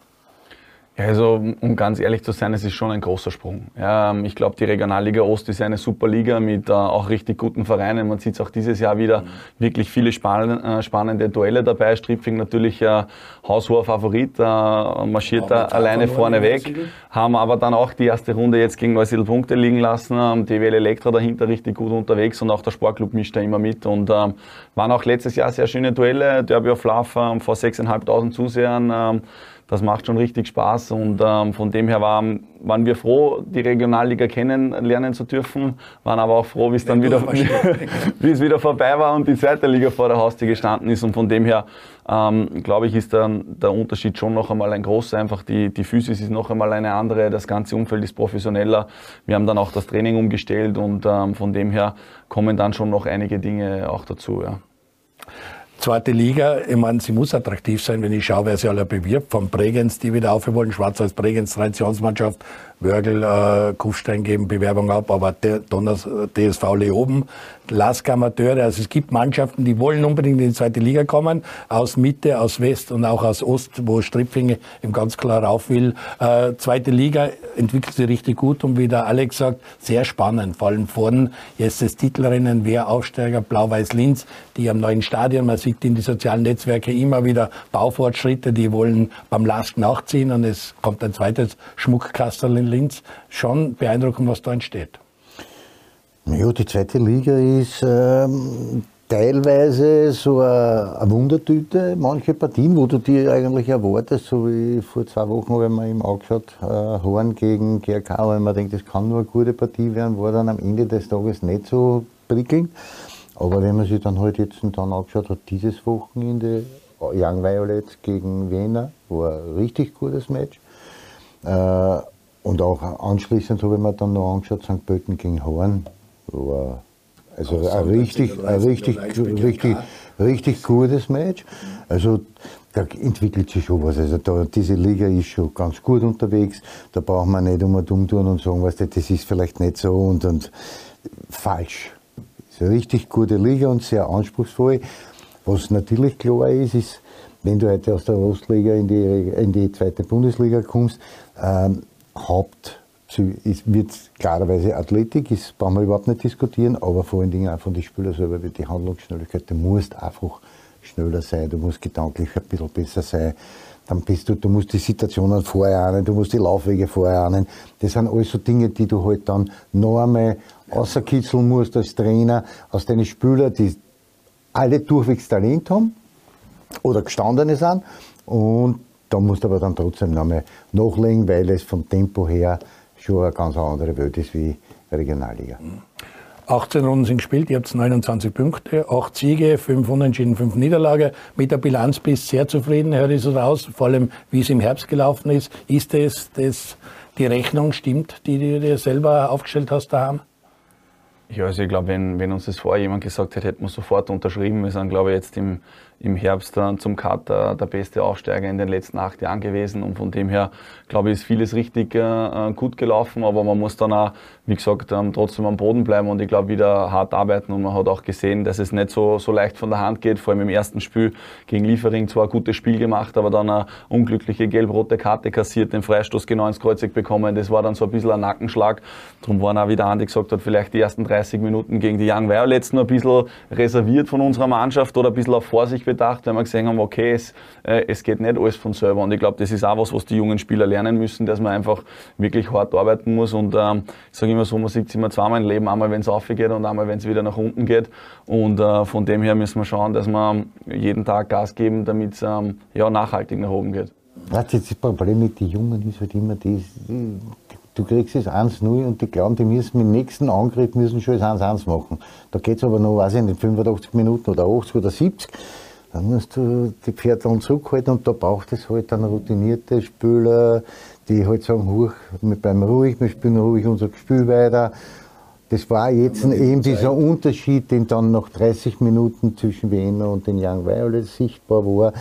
Ja, also um ganz ehrlich zu sein, es ist schon ein großer Sprung. Ja, ähm, ich glaube, die Regionalliga Ost ist eine super Liga mit äh, auch richtig guten Vereinen. Man sieht es auch dieses Jahr wieder mhm. wirklich viele spann äh, spannende Duelle dabei. Stripfing natürlich äh, haushoher Favorit, äh, marschiert da alleine vorne weg, haben aber dann auch die erste Runde jetzt gegen Neusiedl Punkte liegen lassen. Ähm, DWL Elektra dahinter richtig gut unterwegs und auch der Sportclub mischt da immer mit und ähm, waren auch letztes Jahr sehr schöne Duelle. Derby of Love ähm, vor 6.500 Zusehern. Ähm, das macht schon richtig Spaß und ähm, von dem her waren, waren wir froh, die Regionalliga kennenlernen zu dürfen, waren aber auch froh, wie es dann wieder, wie es wieder vorbei war und die zweite Liga vor der Haustür gestanden ist und von dem her ähm, glaube ich, ist der, der Unterschied schon noch einmal ein großer. Einfach die, die Physis ist noch einmal eine andere, das ganze Umfeld ist professioneller. Wir haben dann auch das Training umgestellt und ähm, von dem her kommen dann schon noch einige Dinge auch dazu. Ja zweite Liga, ich meine, sie muss attraktiv sein, wenn ich schaue, wer sie alle bewirbt. Von Bregenz, die wieder aufhören wollen, Schwarz-Weiß Bregenz, Traditionsmannschaft, Wörgl, äh, Kufstein geben Bewerbung ab, aber der Donners, DSV Leoben, Lask Amateure, also es gibt Mannschaften, die wollen unbedingt in die zweite Liga kommen, aus Mitte, aus West und auch aus Ost, wo Stripfinge eben ganz klar rauf will. Äh, zweite Liga entwickelt sich richtig gut und wie der Alex sagt, sehr spannend, vor allem vorne jetzt das Titelrennen, wer Aufsteiger, Blau-Weiß-Linz, die am neuen Stadion, man sieht in die sozialen Netzwerke immer wieder Baufortschritte, die wollen beim Lask nachziehen und es kommt ein zweites Schmuckkastel in Linz. Schon beeindruckend, was da entsteht. Ja, die zweite Liga ist ähm, teilweise so eine, Wundertüte. Manche Partien, wo du dir eigentlich erwartest, so wie vor zwei Wochen, wenn man ihm angeschaut, äh, Horn gegen GRK, weil man denkt, das kann nur eine gute Partie werden, war dann am Ende des Tages nicht so prickelnd. Aber wenn man sich dann halt jetzt dann angeschaut hat, dieses Wochenende Young Violets gegen Wiener, war ein richtig gutes Match. Äh, und auch anschließend habe ich mir dann noch angeschaut, St. Pölten gegen Horn. War also ein richtig, ein richtig, richtig, richtig gutes Match. Also da entwickelt sich schon was. Also da, diese Liga ist schon ganz gut unterwegs. Da braucht man nicht um dumm tun und sagen, weißt du, das ist vielleicht nicht so und, und falsch. Es ist eine richtig gute Liga und sehr anspruchsvoll. Was natürlich klar ist, ist, wenn du heute aus der Ostliga in die, in die zweite Bundesliga kommst, ähm, Haupt wird klarerweise Athletik, das brauchen wir überhaupt nicht diskutieren, aber vor allen Dingen auch von den Spielern selber die Handlungsschnelligkeit. Du musst einfach schneller sein, du musst gedanklich ein bisschen besser sein. Dann bist du, du musst die Situationen vorher ahnen, du musst die Laufwege vorher ahnen. Das sind alles so Dinge, die du halt dann noch einmal außerkitzeln musst als Trainer aus deinen Spielern, die alle durchwegs Talent haben oder gestandene sind und da musst du aber dann trotzdem nochmal nachlegen, weil es vom Tempo her schon eine ganz andere Welt ist wie Regionalliga. 18 Runden sind gespielt, ihr habt 29 Punkte, 8 Siege, 5 Unentschieden, 5 Niederlage. Mit der Bilanz bist du sehr zufrieden, hört es raus, vor allem wie es im Herbst gelaufen ist. Ist das, das die Rechnung stimmt, die du dir selber aufgestellt hast daheim? Ja, also ich glaube, wenn, wenn uns das vorher jemand gesagt hätte, hätten wir sofort unterschrieben. Wir sind, glaube ich, jetzt im, im Herbst dann zum Cut der, beste Aufsteiger in den letzten acht Jahren gewesen. Und von dem her, glaube ich, ist vieles richtig äh, gut gelaufen. Aber man muss dann auch, wie gesagt, ähm, trotzdem am Boden bleiben und ich glaube, wieder hart arbeiten. Und man hat auch gesehen, dass es nicht so, so leicht von der Hand geht. Vor allem im ersten Spiel gegen Liefering zwar ein gutes Spiel gemacht, aber dann eine unglückliche gelb-rote Karte kassiert, den Freistoß genau ins Kreuzig bekommen. Das war dann so ein bisschen ein Nackenschlag. Darum waren auch wieder Andi gesagt hat, vielleicht die ersten 30 Minuten gegen die Young Violets nur ein bisschen reserviert von unserer Mannschaft oder ein bisschen auf Vorsicht bedacht, weil wir gesehen haben, okay, es, äh, es geht nicht alles von selber. Und ich glaube, das ist auch was, was die jungen Spieler lernen müssen, dass man einfach wirklich hart arbeiten muss. Und ähm, ich sage immer so, man sieht es immer zweimal im Leben, einmal wenn es aufgeht und einmal wenn es wieder nach unten geht. Und äh, von dem her müssen wir schauen, dass wir jeden Tag Gas geben, damit es ähm, ja, nachhaltig nach oben geht. Das Problem mit den Jungen ist halt immer das, du kriegst es 1-0 und die glauben, die müssen mit dem nächsten Angriff müssen schon das 1-1 machen. Da geht es aber noch, weiß ich nicht, 85 Minuten oder 80 oder 70. Dann musst du die Pferde dann zurückhalten und da braucht es halt dann routinierte Spieler, die halt sagen, huch, wir bleiben ruhig, wir spielen ruhig unser Spiel weiter. Das war jetzt eben dieser Unterschied, den dann nach 30 Minuten zwischen Wiener und den Young Violets sichtbar war.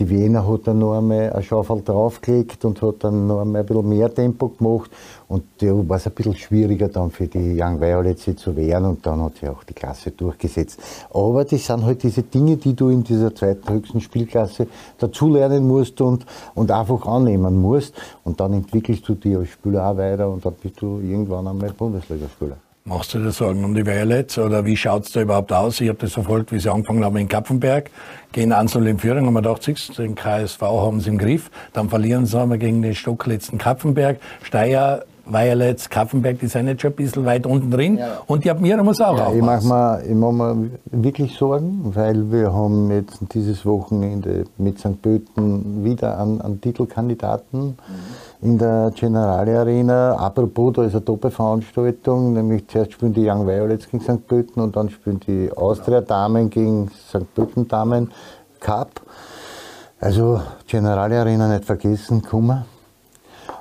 Die Wiener hat dann noch einmal eine Schaufel draufgelegt und hat dann noch einmal ein bisschen mehr Tempo gemacht. Und da war es ein bisschen schwieriger dann für die Young Violets zu wehren und dann hat sie auch die Klasse durchgesetzt. Aber das sind halt diese Dinge, die du in dieser zweiten höchsten Spielklasse dazulernen musst und, und einfach annehmen musst. Und dann entwickelst du dich als Spieler auch weiter und dann bist du irgendwann einmal Bundesligaspieler. Machst du dir Sorgen um die Violets oder wie schaut es da überhaupt aus? Ich habe das verfolgt, wie sie angefangen haben in Kapfenberg, gehen Ansel in Führung, haben wir gedacht, siehst, den KSV haben sie im Griff, dann verlieren sie einmal gegen den stockletzten Kapfenberg, Steyr, Violets, Kapfenberg, die sind jetzt schon ein bisschen weit unten drin ja. und die Admira muss auch ja, aufpassen. Ich mache mir, mach mir wirklich Sorgen, weil wir haben jetzt dieses Wochenende mit St. Pölten wieder einen, einen Titelkandidaten. Mhm in der Generale Arena. Apropos, da ist eine Doppelveranstaltung, nämlich zuerst spielen die Young Violets gegen St. Pölten und dann spielen die Austria Damen gegen St. Pölten Damen Cup. Also Generale Arena nicht vergessen, Kummer.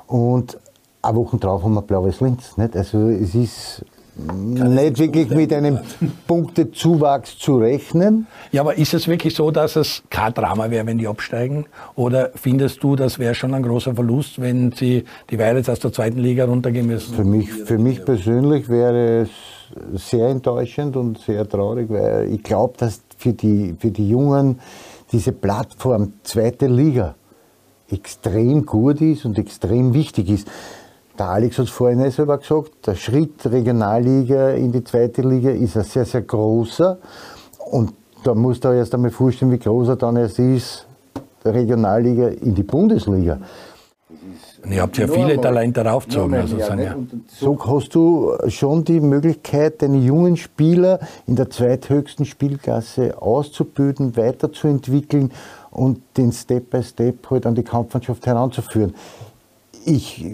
Und eine Woche drauf haben wir Blaues Linz. Nicht? Also es ist nicht wirklich mit einem Punktezuwachs zu rechnen. Ja, aber ist es wirklich so, dass es kein Drama wäre, wenn die absteigen? Oder findest du, das wäre schon ein großer Verlust, wenn sie die Weile aus der zweiten Liga runtergehen müssen? Für mich, für mich persönlich wäre es sehr enttäuschend und sehr traurig, weil ich glaube, dass für die, für die Jungen diese Plattform zweite Liga extrem gut ist und extrem wichtig ist. Der Alex hat es vorhin selber gesagt, der Schritt Regionalliga in die zweite Liga ist ein sehr, sehr großer. Und da muss da erst einmal vorstellen, wie groß er dann erst ist, der Regionalliga in die Bundesliga. Ihr habt ja viele Talente raufgezogen. Also ja, ja. So hast du schon die Möglichkeit, deine jungen Spieler in der zweithöchsten Spielklasse auszubilden, weiterzuentwickeln und den Step by Step halt an die Kampfmannschaft heranzuführen ich,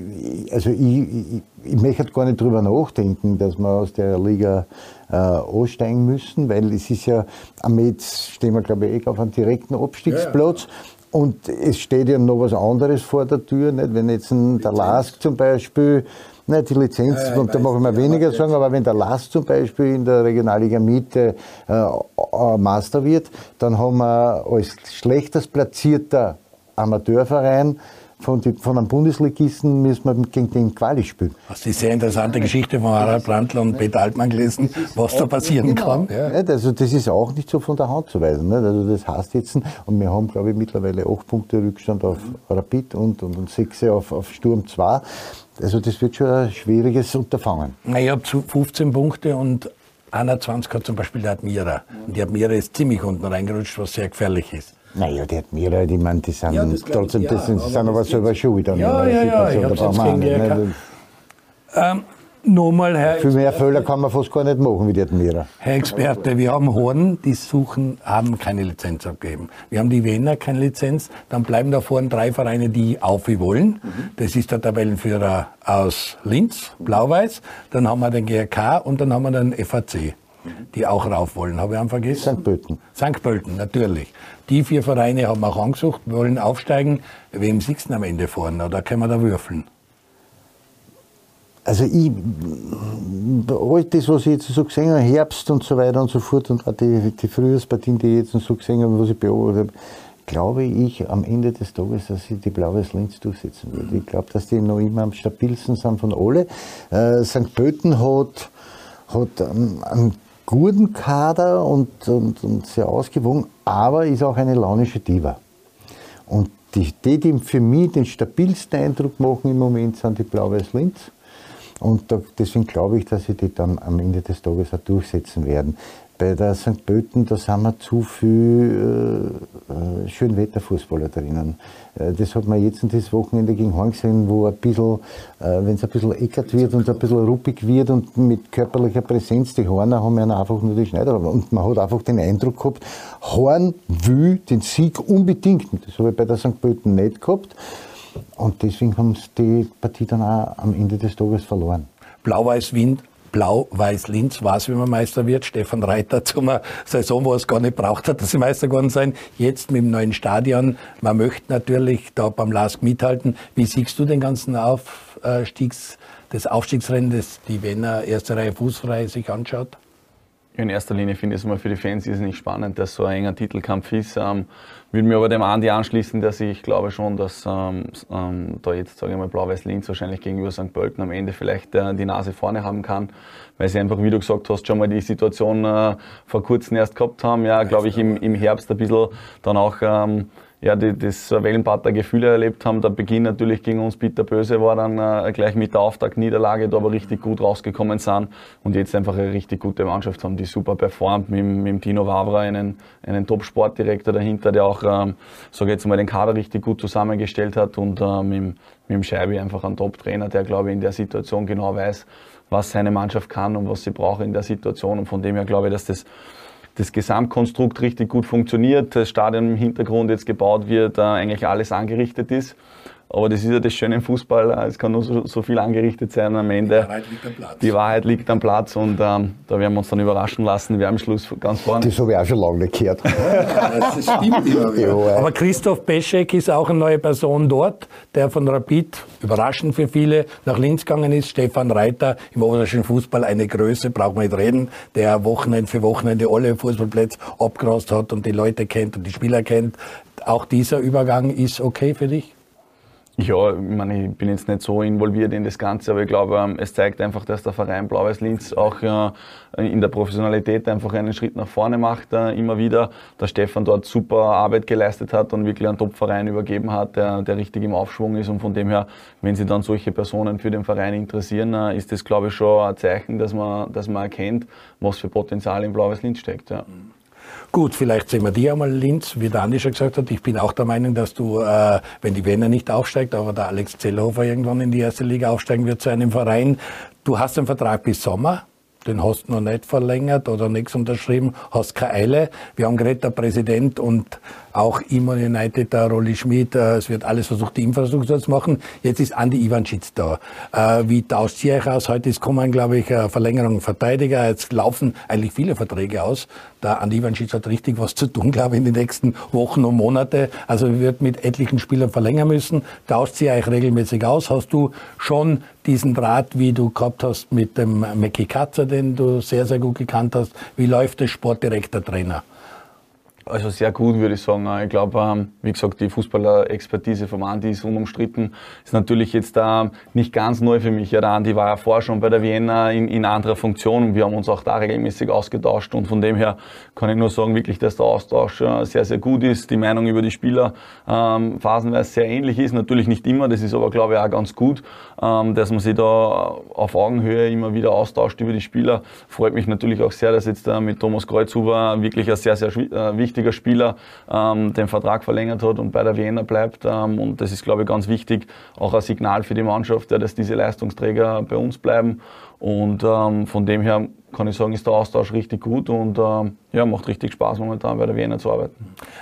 also ich, ich, ich möchte gar nicht drüber nachdenken, dass wir aus der Liga äh, aussteigen müssen, weil es ist ja, jetzt stehen wir glaube ich auf einem direkten Abstiegsplatz. Ja, ja. Und es steht ja noch was anderes vor der Tür, nicht? wenn jetzt ein, der Lask zum Beispiel, nicht die Lizenz, ja, und da machen wir weniger sagen, aber wenn der Lask zum Beispiel in der Regionalliga Mitte äh, Master wird, dann haben wir als schlechtest platzierter Amateurverein von, die, von einem Bundesligisten müssen wir gegen den Quali spielen. Hast du die sehr interessante Geschichte von Harald Brandl und Peter Altmann gelesen, was da passieren genau. kann? Ja. Also das ist auch nicht so von der Hand zu weisen. Nicht? Also das heißt jetzt, und wir haben glaube ich mittlerweile acht Punkte Rückstand auf Rapid und, und, und sechs auf, auf Sturm 2. Also das wird schon ein schwieriges Unterfangen. Na, ich habe 15 Punkte und 21 hat zum Beispiel der Admira. Und die Admira ist ziemlich unten reingerutscht, was sehr gefährlich ist. Naja, die Admira, die, meine, die sind ja, trotzdem, ja, das sind, sind aber selber schuld. Ja, ja, ja, ich hab's jetzt gegen ne? ähm, Nochmal, Herr Viel mehr Fehler kann man fast gar nicht machen wie die Admira. Herr Experte, wir haben Horn, die suchen, haben keine Lizenz abgegeben. Wir haben die Wiener, keine Lizenz. Dann bleiben da vorne drei Vereine, die auf wie wollen. Das ist der Tabellenführer aus Linz, Blau-Weiß. Dann haben wir den GRK und dann haben wir den FAC die auch rauf wollen. Habe ich einen vergessen? St. Pölten. St. Pölten, natürlich. Die vier Vereine haben auch angesucht, wollen aufsteigen. Wem sitzen am Ende vorne? Oder können wir da würfeln? Also ich, all das, was ich jetzt so gesehen habe, Herbst und so weiter und so fort und auch die, die Frühjahrspartien, die ich jetzt so gesehen habe, was ich beobachtet habe, glaube ich am Ende des Tages, dass sie die Blaues Linz durchsetzen wird. Ich glaube, dass die noch immer am stabilsten sind von alle. Äh, St. Pölten hat, hat ähm, einen guten Kader und, und, und, sehr ausgewogen, aber ist auch eine launische Diva. Und die, die, die für mich den stabilsten Eindruck machen im Moment, sind die Blau-Weiß Linz. Und da, deswegen glaube ich, dass sie die dann am Ende des Tages auch durchsetzen werden. Bei der St. Pölten, da sind wir zu viel äh, äh, Schönwetterfußballer drinnen. Äh, das hat man jetzt das Wochenende gegen Horn gesehen, wo ein bisschen, äh, wenn es ein bisschen eckert wird und ein bisschen ruppig wird und mit körperlicher Präsenz, die Horner haben ja einfach nur die Schneider. Und man hat einfach den Eindruck gehabt, Horn will den Sieg unbedingt. Das habe ich bei der St. Pölten nicht gehabt. Und deswegen haben sie die Partie dann auch am Ende des Tages verloren. Blau-Weiß-Wind Blau-Weiß-Linz weiß, wie man Meister wird. Stefan Reiter zu einer Saison, wo es gar nicht braucht hat, dass sie Meister geworden sein. Jetzt mit dem neuen Stadion. Man möchte natürlich da beim LASK mithalten. Wie siehst du den ganzen Aufstiegs, das Aufstiegsrennen, das die Wiener erste Reihe fußfrei sich anschaut? In erster Linie finde ich es mal für die Fans ist nicht spannend, dass so ein enger Titelkampf ist. Ähm, würde mir aber dem Andi anschließen, dass ich glaube schon, dass ähm, ähm, da jetzt, sage ich mal, Blau-Weiß-Linz wahrscheinlich gegenüber St. Pölten am Ende vielleicht äh, die Nase vorne haben kann, weil sie einfach, wie du gesagt hast, schon mal die Situation äh, vor kurzem erst gehabt haben. Ja, glaube ich, im, im Herbst ein bisschen dann auch ähm, ja, die, das Wellenbad der Gefühle erlebt haben. Der Beginn natürlich gegen uns bitter böse war dann äh, gleich mit der Auftaktniederlage, da aber richtig gut rausgekommen sind und jetzt einfach eine richtig gute Mannschaft haben, die super performt, mit, mit dem Tino Wavra einen, einen Top-Sportdirektor dahinter, der auch, ähm, sage jetzt mal, den Kader richtig gut zusammengestellt hat und äh, mit, mit dem Scheibe einfach ein Top-Trainer, der, glaube ich, in der Situation genau weiß, was seine Mannschaft kann und was sie braucht in der Situation und von dem her glaube ich, dass das das Gesamtkonstrukt richtig gut funktioniert, das Stadion im Hintergrund jetzt gebaut wird, eigentlich alles angerichtet ist. Aber das ist ja das Schöne im Fußball, es kann nur so, so, viel angerichtet sein am Ende. Die Wahrheit liegt am Platz. Die Wahrheit liegt am Platz und ähm, da werden wir uns dann überraschen lassen, wer am Schluss ganz vorne. Das habe ich auch schon lange nicht gehört. das stimmt immer wieder. Aber Christoph Peschek ist auch eine neue Person dort, der von Rapid, überraschend für viele, nach Linz gegangen ist. Stefan Reiter, im oberischen Fußball eine Größe, braucht man nicht reden, der Wochenende für Wochenende alle Fußballplätze abgerast hat und die Leute kennt und die Spieler kennt. Auch dieser Übergang ist okay für dich? Ja, ich meine, ich bin jetzt nicht so involviert in das Ganze, aber ich glaube, ähm, es zeigt einfach, dass der Verein Blau-Weiß Linz auch in der Professionalität einfach einen Schritt nach vorne macht, äh, immer wieder. Der Stefan dort super Arbeit geleistet hat und wirklich einen Top-Verein übergeben hat, der, der richtig im Aufschwung ist. Und von dem her, wenn sich dann solche Personen für den Verein interessieren, äh, ist das, glaube ich, schon ein Zeichen, dass man, dass man erkennt, was für Potenzial in Blau-Weiß Linz steckt. Ja. Gut, vielleicht sehen wir die einmal, Linz, wie der Andi schon gesagt hat. Ich bin auch der Meinung, dass du, äh, wenn die Wiener nicht aufsteigt, aber der Alex Zellhofer irgendwann in die erste Liga aufsteigen wird zu einem Verein. Du hast einen Vertrag bis Sommer. Den hast du noch nicht verlängert oder nichts unterschrieben, hast keine Eile. Wir haben geredet, der Präsident und auch Imon United, der Rolli Schmidt, äh, es wird alles versucht, die Infrastruktur zu machen. Jetzt ist Andi Ivanschitz da. Äh, wie tauscht ihr euch aus? Heute ist kommen, glaube ich, Verlängerung Verteidiger. Jetzt laufen eigentlich viele Verträge aus. Der Andi Ivanschitz hat richtig was zu tun, glaube ich, in den nächsten Wochen und Monate. Also wird mit etlichen Spielern verlängern müssen. Tauscht ihr euch regelmäßig aus? Hast du schon diesen Draht, wie du gehabt hast mit dem Mackie Katzer, den du sehr, sehr gut gekannt hast? Wie läuft das Sportdirektor Trainer? Also sehr gut, würde ich sagen. Ich glaube, ähm, wie gesagt, die Fußballer-Expertise vom Andi ist unumstritten. Ist natürlich jetzt nicht ganz neu für mich. Der Andi war ja vorher schon bei der Vienna in, in anderer Funktion und wir haben uns auch da regelmäßig ausgetauscht und von dem her kann ich nur sagen, wirklich, dass der Austausch äh, sehr, sehr gut ist. Die Meinung über die Spieler ähm, phasenweise sehr ähnlich ist. Natürlich nicht immer, das ist aber, glaube ich, auch ganz gut, ähm, dass man sich da auf Augenhöhe immer wieder austauscht über die Spieler. Freut mich natürlich auch sehr, dass jetzt äh, mit Thomas Kreuzhuber wirklich ein sehr, sehr äh, wichtig wichtiger Spieler ähm, den Vertrag verlängert hat und bei der Wiener bleibt. Ähm, und das ist, glaube ich, ganz wichtig, auch ein Signal für die Mannschaft, ja, dass diese Leistungsträger bei uns bleiben. Und ähm, von dem her kann ich sagen, ist der Austausch richtig gut und ähm, ja, macht richtig Spaß momentan bei der Wiener zu arbeiten.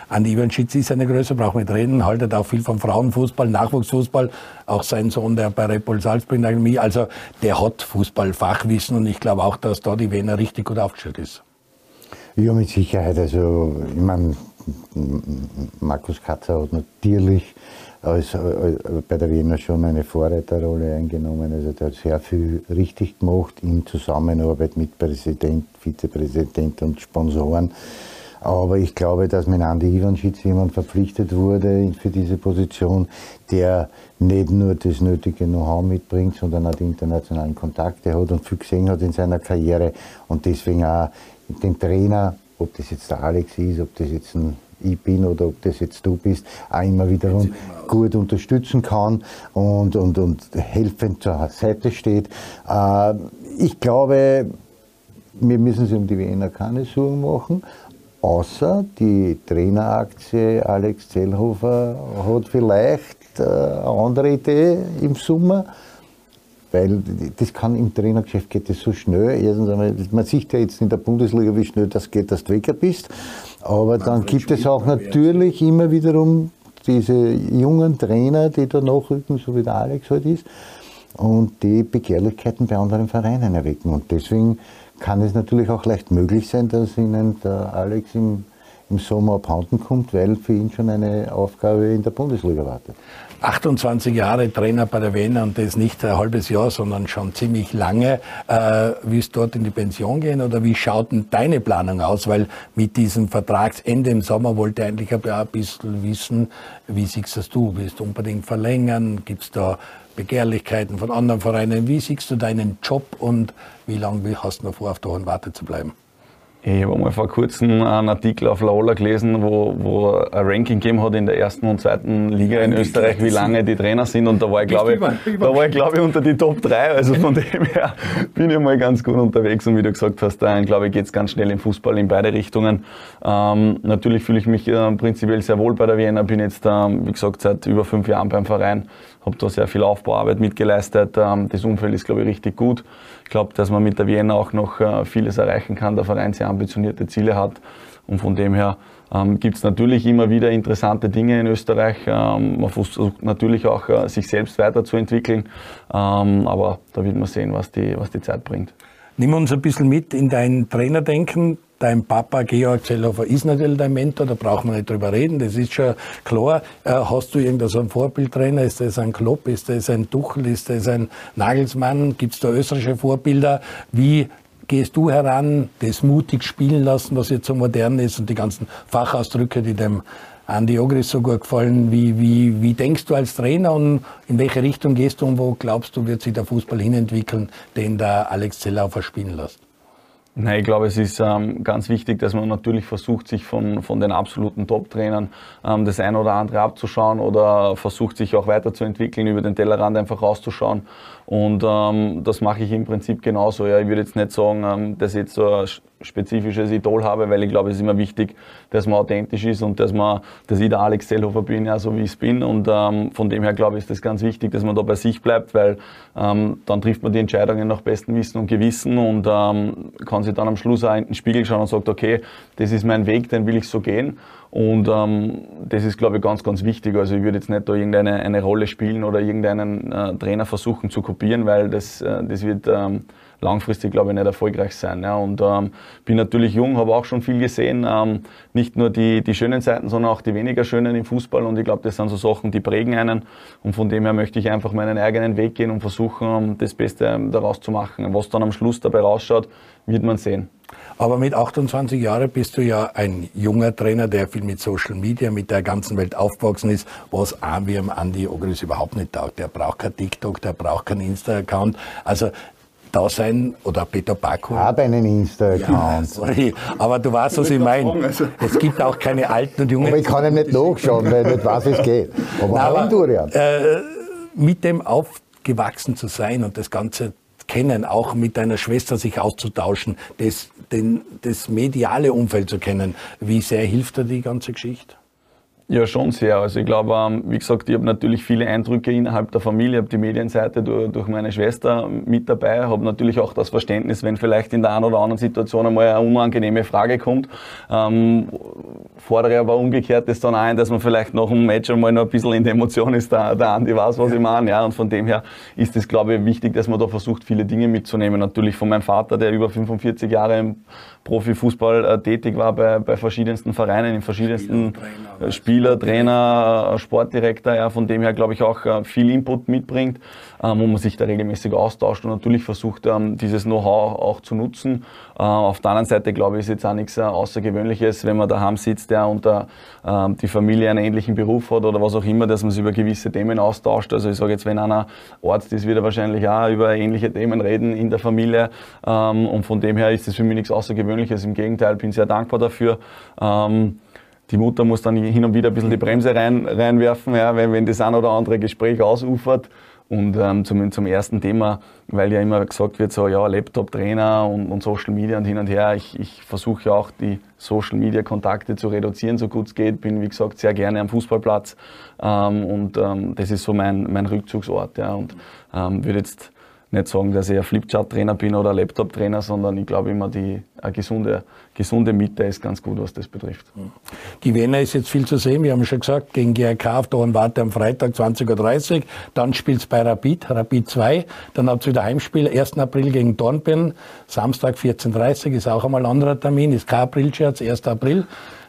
Andi Ivanschitz ist eine Größe, braucht nicht reden, haltet auch viel vom Frauenfußball, Nachwuchsfußball, auch sein Sohn, der bei Repol Salzburg in der Akademie, also der hat Fußballfachwissen und ich glaube auch, dass da die Wiener richtig gut aufgestellt ist. Ja, mit Sicherheit. Also, ich meine, Markus Katzer hat natürlich als, als, äh, bei der Wiener schon eine Vorreiterrolle eingenommen. Also, der hat sehr viel richtig gemacht in Zusammenarbeit mit Präsident, Vizepräsident und Sponsoren. Aber ich glaube, dass mit Andi Ivanschitz jemand verpflichtet wurde für diese Position, der nicht nur das nötige Know-how mitbringt, sondern auch die internationalen Kontakte hat und viel gesehen hat in seiner Karriere und deswegen auch den Trainer, ob das jetzt der Alex ist, ob das jetzt ein ich bin oder ob das jetzt du bist, auch immer wiederum gut unterstützen kann und, und, und helfend zur Seite steht. Äh, ich glaube, wir müssen sich um die Wiener keine Sorgen machen. Außer die Traineraktie Alex Zellhofer hat vielleicht äh, eine andere Idee im Sommer, weil das kann im Trainergeschäft geht das so schnell. Erstens einmal, man sieht ja jetzt in der Bundesliga, wie schnell das geht, dass du weg bist. Aber dann gibt es auch natürlich immer wiederum diese jungen Trainer, die da nachrücken, so wie der Alex halt ist, und die Begehrlichkeiten bei anderen Vereinen erwecken. Und deswegen kann es natürlich auch leicht möglich sein, dass Ihnen der Alex im, im Sommer abhanden kommt, weil für ihn schon eine Aufgabe in der Bundesliga wartet. 28 Jahre Trainer bei der Wiener und das nicht ein halbes Jahr, sondern schon ziemlich lange. Äh, willst du dort in die Pension gehen oder wie schaut denn deine Planung aus? Weil mit diesem Vertragsende im Sommer wollte ich eigentlich ein bisschen wissen, wie siehst das du? Willst du unbedingt verlängern? Gibt es da Begehrlichkeiten von anderen Vereinen? Wie siehst du deinen Job und wie lange hast du noch vor, auf der Hohen Warte zu bleiben? Ich habe einmal vor kurzem einen Artikel auf Laola gelesen, wo, wo ein Ranking gegeben hat in der ersten und zweiten Liga in Österreich, wie lange die Trainer sind. Und da war ich, glaube ich, da war ich, glaube ich, unter die Top 3. Also von dem her bin ich mal ganz gut unterwegs. Und wie du gesagt hast, dann, glaube ich, geht es ganz schnell im Fußball in beide Richtungen. Ähm, natürlich fühle ich mich äh, prinzipiell sehr wohl bei der Vienna. Bin jetzt, ähm, wie gesagt, seit über fünf Jahren beim Verein. Habe da sehr viel Aufbauarbeit mitgeleistet. Ähm, das Umfeld ist, glaube ich, richtig gut. Ich glaube, dass man mit der Vienna auch noch äh, vieles erreichen kann. Der Verein sehr ambitionierte Ziele hat. Und von dem her ähm, gibt es natürlich immer wieder interessante Dinge in Österreich. Ähm, man versucht natürlich auch, äh, sich selbst weiterzuentwickeln. Ähm, aber da wird man sehen, was die, was die Zeit bringt. Nimm uns ein bisschen mit in dein Trainerdenken. Dein Papa Georg Zellhofer ist natürlich dein Mentor, da brauchen wir nicht drüber reden, das ist schon klar. Äh, hast du irgendeinen so Vorbildtrainer? Ist das ein Klopp? Ist das ein Tuchel? Ist das ein Nagelsmann? Gibt es da österreichische Vorbilder? Wie gehst du heran, das mutig spielen lassen, was jetzt so modern ist und die ganzen Fachausdrücke, die dem Andi Ogris so gut gefallen. Wie, wie, wie denkst du als Trainer und in welche Richtung gehst du und wo glaubst du, wird sich der Fußball hinentwickeln, den der Alex Zellaufer spielen lässt? Nein, ich glaube, es ist ähm, ganz wichtig, dass man natürlich versucht, sich von, von den absoluten Top-Trainern ähm, das eine oder andere abzuschauen oder versucht, sich auch weiterzuentwickeln, über den Tellerrand einfach rauszuschauen. Und ähm, das mache ich im Prinzip genauso. Ja, ich würde jetzt nicht sagen, ähm, dass ich jetzt so ein spezifisches Idol habe, weil ich glaube, es ist immer wichtig, dass man authentisch ist und dass man, dass ich der Alex Zellhofer bin, ja, so wie ich es bin. Und ähm, von dem her glaube ich, ist das ganz wichtig, dass man da bei sich bleibt, weil ähm, dann trifft man die Entscheidungen nach bestem Wissen und Gewissen und ähm, kann sich dann am Schluss auch in den Spiegel schauen und sagt, okay, das ist mein Weg, den will ich so gehen. Und ähm, das ist, glaube ich, ganz, ganz wichtig. Also ich würde jetzt nicht da irgendeine eine Rolle spielen oder irgendeinen äh, Trainer versuchen zu kopieren, weil das, äh, das wird ähm, langfristig, glaube ich, nicht erfolgreich sein. Ja. Und ähm, bin natürlich jung, habe auch schon viel gesehen. Ähm, nicht nur die, die schönen Seiten, sondern auch die weniger schönen im Fußball. Und ich glaube, das sind so Sachen, die prägen einen. Und von dem her möchte ich einfach meinen eigenen Weg gehen und versuchen, ähm, das Beste daraus zu machen. Was dann am Schluss dabei rausschaut, wird man sehen. Aber mit 28 Jahren bist du ja ein junger Trainer, der viel mit Social Media, mit der ganzen Welt aufgewachsen ist, was auch wie am Andi Ogris überhaupt nicht taugt. Der braucht kein TikTok, der braucht keinen Insta-Account. Also da sein oder Peter Baku. Ich habe einen Insta-Account. Ja, aber du weißt, was ich meine. Also. Es gibt auch keine alten und jungen. Aber ich kann ja nicht nachschauen, weil ich nicht weiß, wie es geht. Aber, Nein, aber äh, mit dem aufgewachsen zu sein und das Ganze kennen, auch mit deiner Schwester sich auszutauschen, das, den, das mediale Umfeld zu kennen. Wie sehr hilft dir die ganze Geschichte? Ja, schon sehr. Also ich glaube, ähm, wie gesagt, ich habe natürlich viele Eindrücke innerhalb der Familie, habe die Medienseite durch, meine Schwester mit dabei, habe natürlich auch das Verständnis, wenn vielleicht in der einen oder anderen Situation einmal eine unangenehme Frage kommt. Ähm, fordere aber umgekehrt das dann ein, dass man vielleicht nach dem Match einmal noch ein bisschen in der Emotion ist, der, der Andi weiß, was ich meine. Ja, und von dem her ist es, glaube ich, wichtig, dass man da versucht, viele Dinge mitzunehmen. Natürlich von meinem Vater, der über 45 Jahre im Profifußball äh, tätig war bei, bei verschiedensten Vereinen, in verschiedensten Spieler, Spieler Trainer, äh, Sportdirektor, ja, von dem her glaube ich auch äh, viel Input mitbringt, ähm, wo man sich da regelmäßig austauscht und natürlich versucht, ähm, dieses Know-how auch zu nutzen. Äh, auf der anderen Seite glaube ich, ist jetzt auch nichts Außergewöhnliches, wenn man daheim sitzt, der unter äh, die Familie einen ähnlichen Beruf hat oder was auch immer, dass man sich über gewisse Themen austauscht. Also ich sage jetzt, wenn einer Arzt ist, wird er wahrscheinlich auch über ähnliche Themen reden in der Familie ähm, und von dem her ist das für mich nichts Außergewöhnliches Außergewöhnliches. Im Gegenteil, bin sehr dankbar dafür. Die Mutter muss dann hin und wieder ein bisschen die Bremse rein, reinwerfen, ja, wenn, wenn das ein oder andere Gespräch ausufert. Und ähm, zum, zum ersten Thema, weil ja immer gesagt wird, so ja, Laptop-Trainer und, und Social Media und hin und her. Ich, ich versuche ja auch die Social Media Kontakte zu reduzieren, so gut es geht. Bin, wie gesagt, sehr gerne am Fußballplatz. Ähm, und ähm, das ist so mein, mein Rückzugsort. Ja. Und ähm, würde jetzt nicht sagen, dass ich ein Flipchart-Trainer bin oder Laptop-Trainer, sondern ich glaube immer, die eine gesunde, gesunde Mitte ist ganz gut, was das betrifft. Die Wiener ist jetzt viel zu sehen. Wir haben schon gesagt, gegen GRK auf der Warte am Freitag 20.30 Uhr. Dann spielt es bei Rapid, Rapid 2. Dann habt ihr wieder Heimspiel, 1. April gegen Dornbirn. Samstag 14.30 Uhr ist auch einmal ein anderer Termin, ist kein April-Scherz, 1. April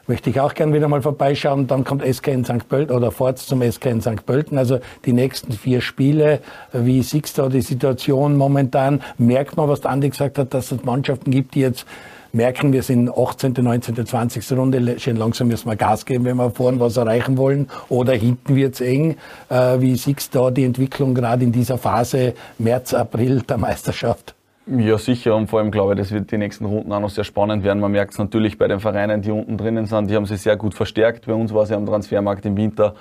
möchte ich auch gern wieder mal vorbeischauen. Dann kommt SK in St. Pölten oder fort zum SK in St. Pölten. Also die nächsten vier Spiele. Wie siehst du die Situation momentan? Merkt man, was der Andi gesagt hat, dass es Mannschaften gibt, die jetzt merken, wir sind 18., 19., 20. Runde, schön langsam müssen wir Gas geben, wenn wir vorne was erreichen wollen. Oder hinten wird's eng. Äh, wie siehst du da die Entwicklung gerade in dieser Phase März, April der Meisterschaft? Ja, sicher. Und vor allem glaube ich, das wird die nächsten Runden auch noch sehr spannend werden. Man merkt es natürlich bei den Vereinen, die unten drinnen sind. Die haben sich sehr gut verstärkt. Bei uns war es ja am Transfermarkt im Winter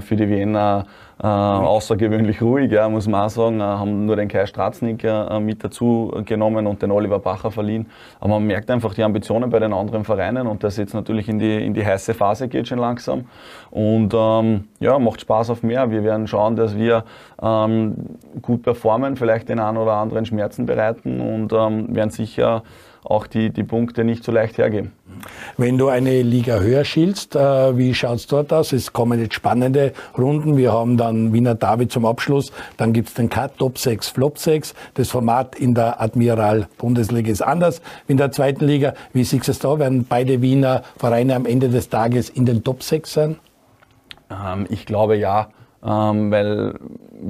für die Wiener äh, außergewöhnlich ruhig, ja, muss man auch sagen. Äh, haben nur den Kai Stratznik äh, mit dazu genommen und den Oliver Bacher verliehen. Aber man merkt einfach die Ambitionen bei den anderen Vereinen und dass jetzt natürlich in die, in die heiße Phase geht schon langsam. Und ähm, ja, macht Spaß auf mehr. Wir werden schauen, dass wir ähm, gut performen, vielleicht den einen oder anderen Schmerzen bereiten und ähm, werden sicher auch die, die Punkte nicht so leicht hergeben. Wenn du eine Liga höher schielst, äh, wie schaut's dort aus? Es kommen jetzt spannende Runden. Wir haben dann Wiener David zum Abschluss. Dann gibt's den Cut Top 6, Flop 6. Das Format in der Admiral Bundesliga ist anders wie in der zweiten Liga. Wie siehst du es da? Werden beide Wiener Vereine am Ende des Tages in den Top 6 sein? Ähm, ich glaube ja ähm, weil,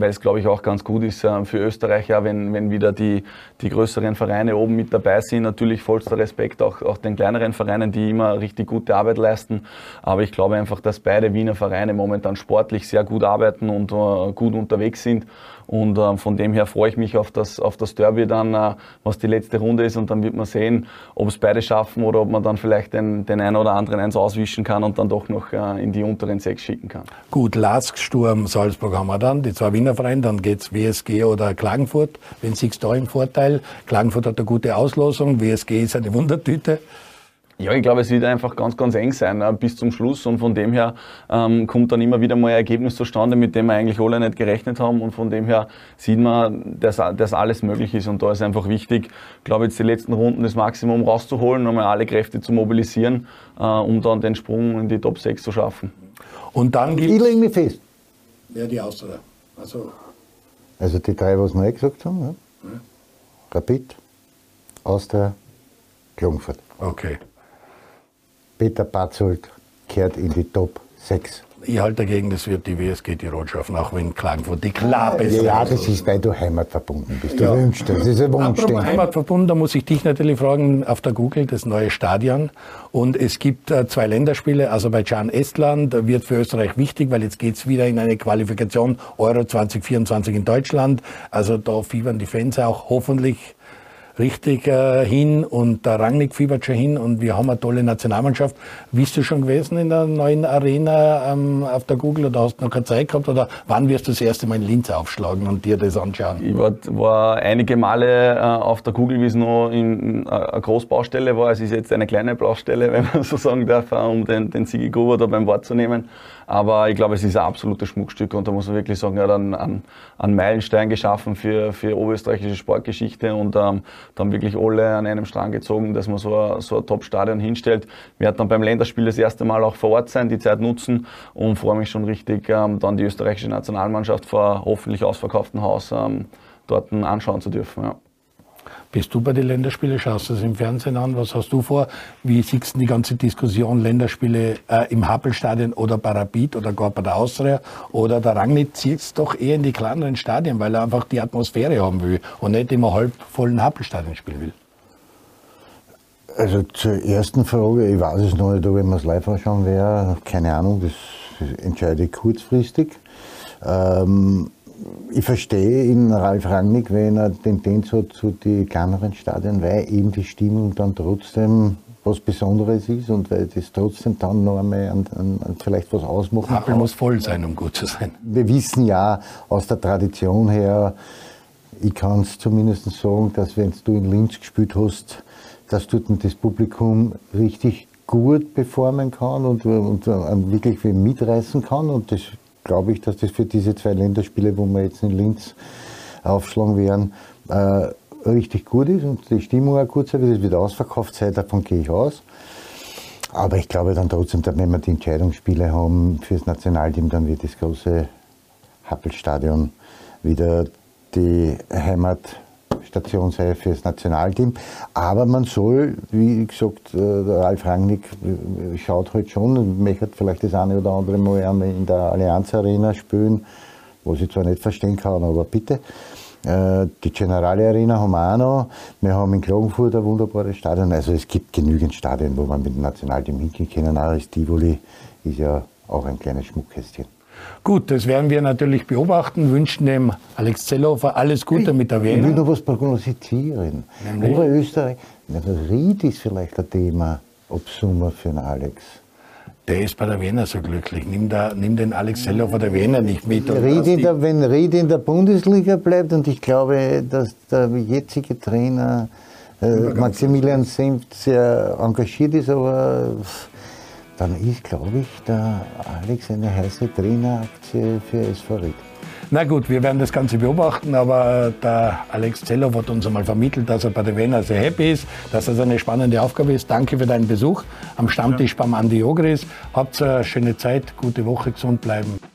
es, glaube ich, auch ganz gut ist äh, für Österreich, ja, wenn, wenn wieder die, die größeren Vereine oben mit dabei sind. Natürlich vollster Respekt auch, auch den kleineren Vereinen, die immer richtig gute Arbeit leisten. Aber ich glaube einfach, dass beide Wiener Vereine momentan sportlich sehr gut arbeiten und äh, gut unterwegs sind. Und äh, von dem her freue ich mich auf das, auf das Derby dann, äh, was die letzte Runde ist. Und dann wird man sehen, ob es beide schaffen oder ob man dann vielleicht den, den einen oder anderen eins auswischen kann und dann doch noch äh, in die unteren sechs schicken kann. Gut, Lask, Sturm, Salzburg haben wir dann, die zwei Wiener Vereine. Dann geht's WSG oder Klagenfurt. Wenn siehst da im Vorteil? Klagenfurt hat eine gute Auslosung, WSG ist eine Wundertüte. Ja, ich glaube, es wird einfach ganz, ganz eng sein äh, bis zum Schluss und von dem her ähm, kommt dann immer wieder mal ein Ergebnis zustande, mit dem wir eigentlich alle nicht gerechnet haben und von dem her sieht man, dass, dass alles möglich ist und da ist einfach wichtig, glaube jetzt die letzten Runden das Maximum rauszuholen, nochmal alle Kräfte zu mobilisieren, äh, um dann den Sprung in die Top 6 zu schaffen. Und dann Ich lege mich fest. Ja, die Austria. Also, Also die drei, was wir eh gesagt haben. Ja. Ja. Rapid, Austria, Klagenfurt. okay. Peter Patzold kehrt in die Top 6. Ich halte dagegen, das wird die WSG Tirol schaffen, auch wenn Klagenfurt die klar beste Ja, Auslosung das ist, weil du heimatverbunden bist. Du Ja. wünschst das. Das ist ein Apropos Wunschdenken. Heimatverbunden, da muss ich dich natürlich fragen, auf der Google das neue Stadion. Und es gibt äh, zwei Länderspiele, Aserbaidschan, Estland, äh, wird für Österreich wichtig, weil jetzt geht's wieder in eine Qualifikation Euro 2024 in Deutschland. Also da fiebern die Fans auch hoffentlich richtig äh, hin und der Rangnick fiebert schon hin und wir haben eine tolle Nationalmannschaft. Bist du schon gewesen in der neuen Arena ähm, auf der Google oder hast du noch keine Zeit gehabt oder wann wirst du das erste Mal in Linz aufschlagen und dir das anschauen? Ich war, war einige Male äh, auf der Google, wie es noch in, äh, eine Großbaustelle war. Es ist jetzt eine kleine Baustelle, wenn man so sagen darf, äh, um den, den Sigi Gruber da beim Wort zu nehmen. Aber ich glaube, es ist ein absolutes Schmuckstück und da muss man wirklich sagen, er hat einen, einen, einen Meilenstein geschaffen für, für oberösterreichische Sportgeschichte und ähm, dann wirklich alle an einem Strang gezogen, dass man so ein, so ein Top-Stadion hinstellt. Wir werden dann beim Länderspiel das erste Mal auch vor Ort sein, die Zeit nutzen und freue mich schon richtig, ähm, dann die österreichische Nationalmannschaft vor hoffentlich ausverkauftem Haus ähm, dort anschauen zu dürfen. Ja. Bist du bei den Länderspielen? Schaust du das im Fernsehen an? Was hast du vor? Wie siehst du die ganze Diskussion Länderspiele äh, im Happelstadion oder Rapid oder gar bei der Austria oder der Rangnick zieht es doch eher in die kleineren Stadien, weil er einfach die Atmosphäre haben will und nicht immer halb vollen Happelstadien spielen will. Also zur ersten Frage, ich weiß es noch nicht, ob ich mir das live anschauen werde. Keine Ahnung, das entscheide ich kurzfristig. Ähm, ich verstehe in Ralf Rangnick, wenn er Tendenz hat zu den kleineren Stadien, weil eben die Stimmung dann trotzdem was Besonderes ist und weil das trotzdem dann noch einmal an, an, an vielleicht was ausmacht. Happel muss voll sein, um gut zu sein. Wir wissen ja aus der Tradition her, ich kann es zumindest sagen, dass wenn du in Linz gespielt hast, dass dort das Publikum richtig gut performen kann und, und, und wirklich mitreißen kann. Und das glaube ich, dass das für diese zwei Länderspiele, wo wir jetzt in Linz aufschlagen werden, äh, richtig gut ist und die Stimmung auch gut sein wird. Es wird ausverkauft sein, davon gehe ich aus. Aber ich glaube dann trotzdem, wenn wir die Entscheidungsspiele haben fürs Nationalteam, dann wird das große Happelstadion wieder die Heimatstation sein fürs Nationalteam. Aber man soll, wie gesagt, äh, der Ralf Rangnick äh, schaut halt schon, möchte vielleicht das eine oder andere Mal in der Allianz Arena spielen, was ich zwar nicht verstehen kann, aber bitte. Äh, die Generale Arena haben wir auch noch. Wir haben in Klagenfurt ein wunderbares Stadion. Also es gibt genügend Stadien, wo man mit dem Nationalteam hingehen kann. Auch das Tivoli ist ja auch ein kleines Schmuckkästchen. Gut, das werden wir natürlich beobachten, wünschen dem Alex Zellhofer alles Gute mit der Wiener. Ich will noch was prognostizieren. Oberösterreich, Ried ist vielleicht ein Thema ob Sommer für den Alex. Der ist bei der Wiener so glücklich. Nimm, da, nimm den Alex Zellhofer der Wiener nicht mit. Ried der, wenn Ried in der Bundesliga bleibt und ich glaube, dass der jetzige Trainer äh, Maximilian Senft sehr engagiert ist, aber dann ist, glaube ich, der Alex eine heiße Traineraktie für SV Ried. Na gut, wir werden das Ganze beobachten, aber der Alex Zeller hat uns einmal vermittelt, dass er bei der Wiener sehr happy ist, dass das eine spannende Aufgabe ist. Danke für deinen Besuch am Stammtisch beim Andi Ogris. Habt eine schöne Zeit, gute Woche, gesund bleiben.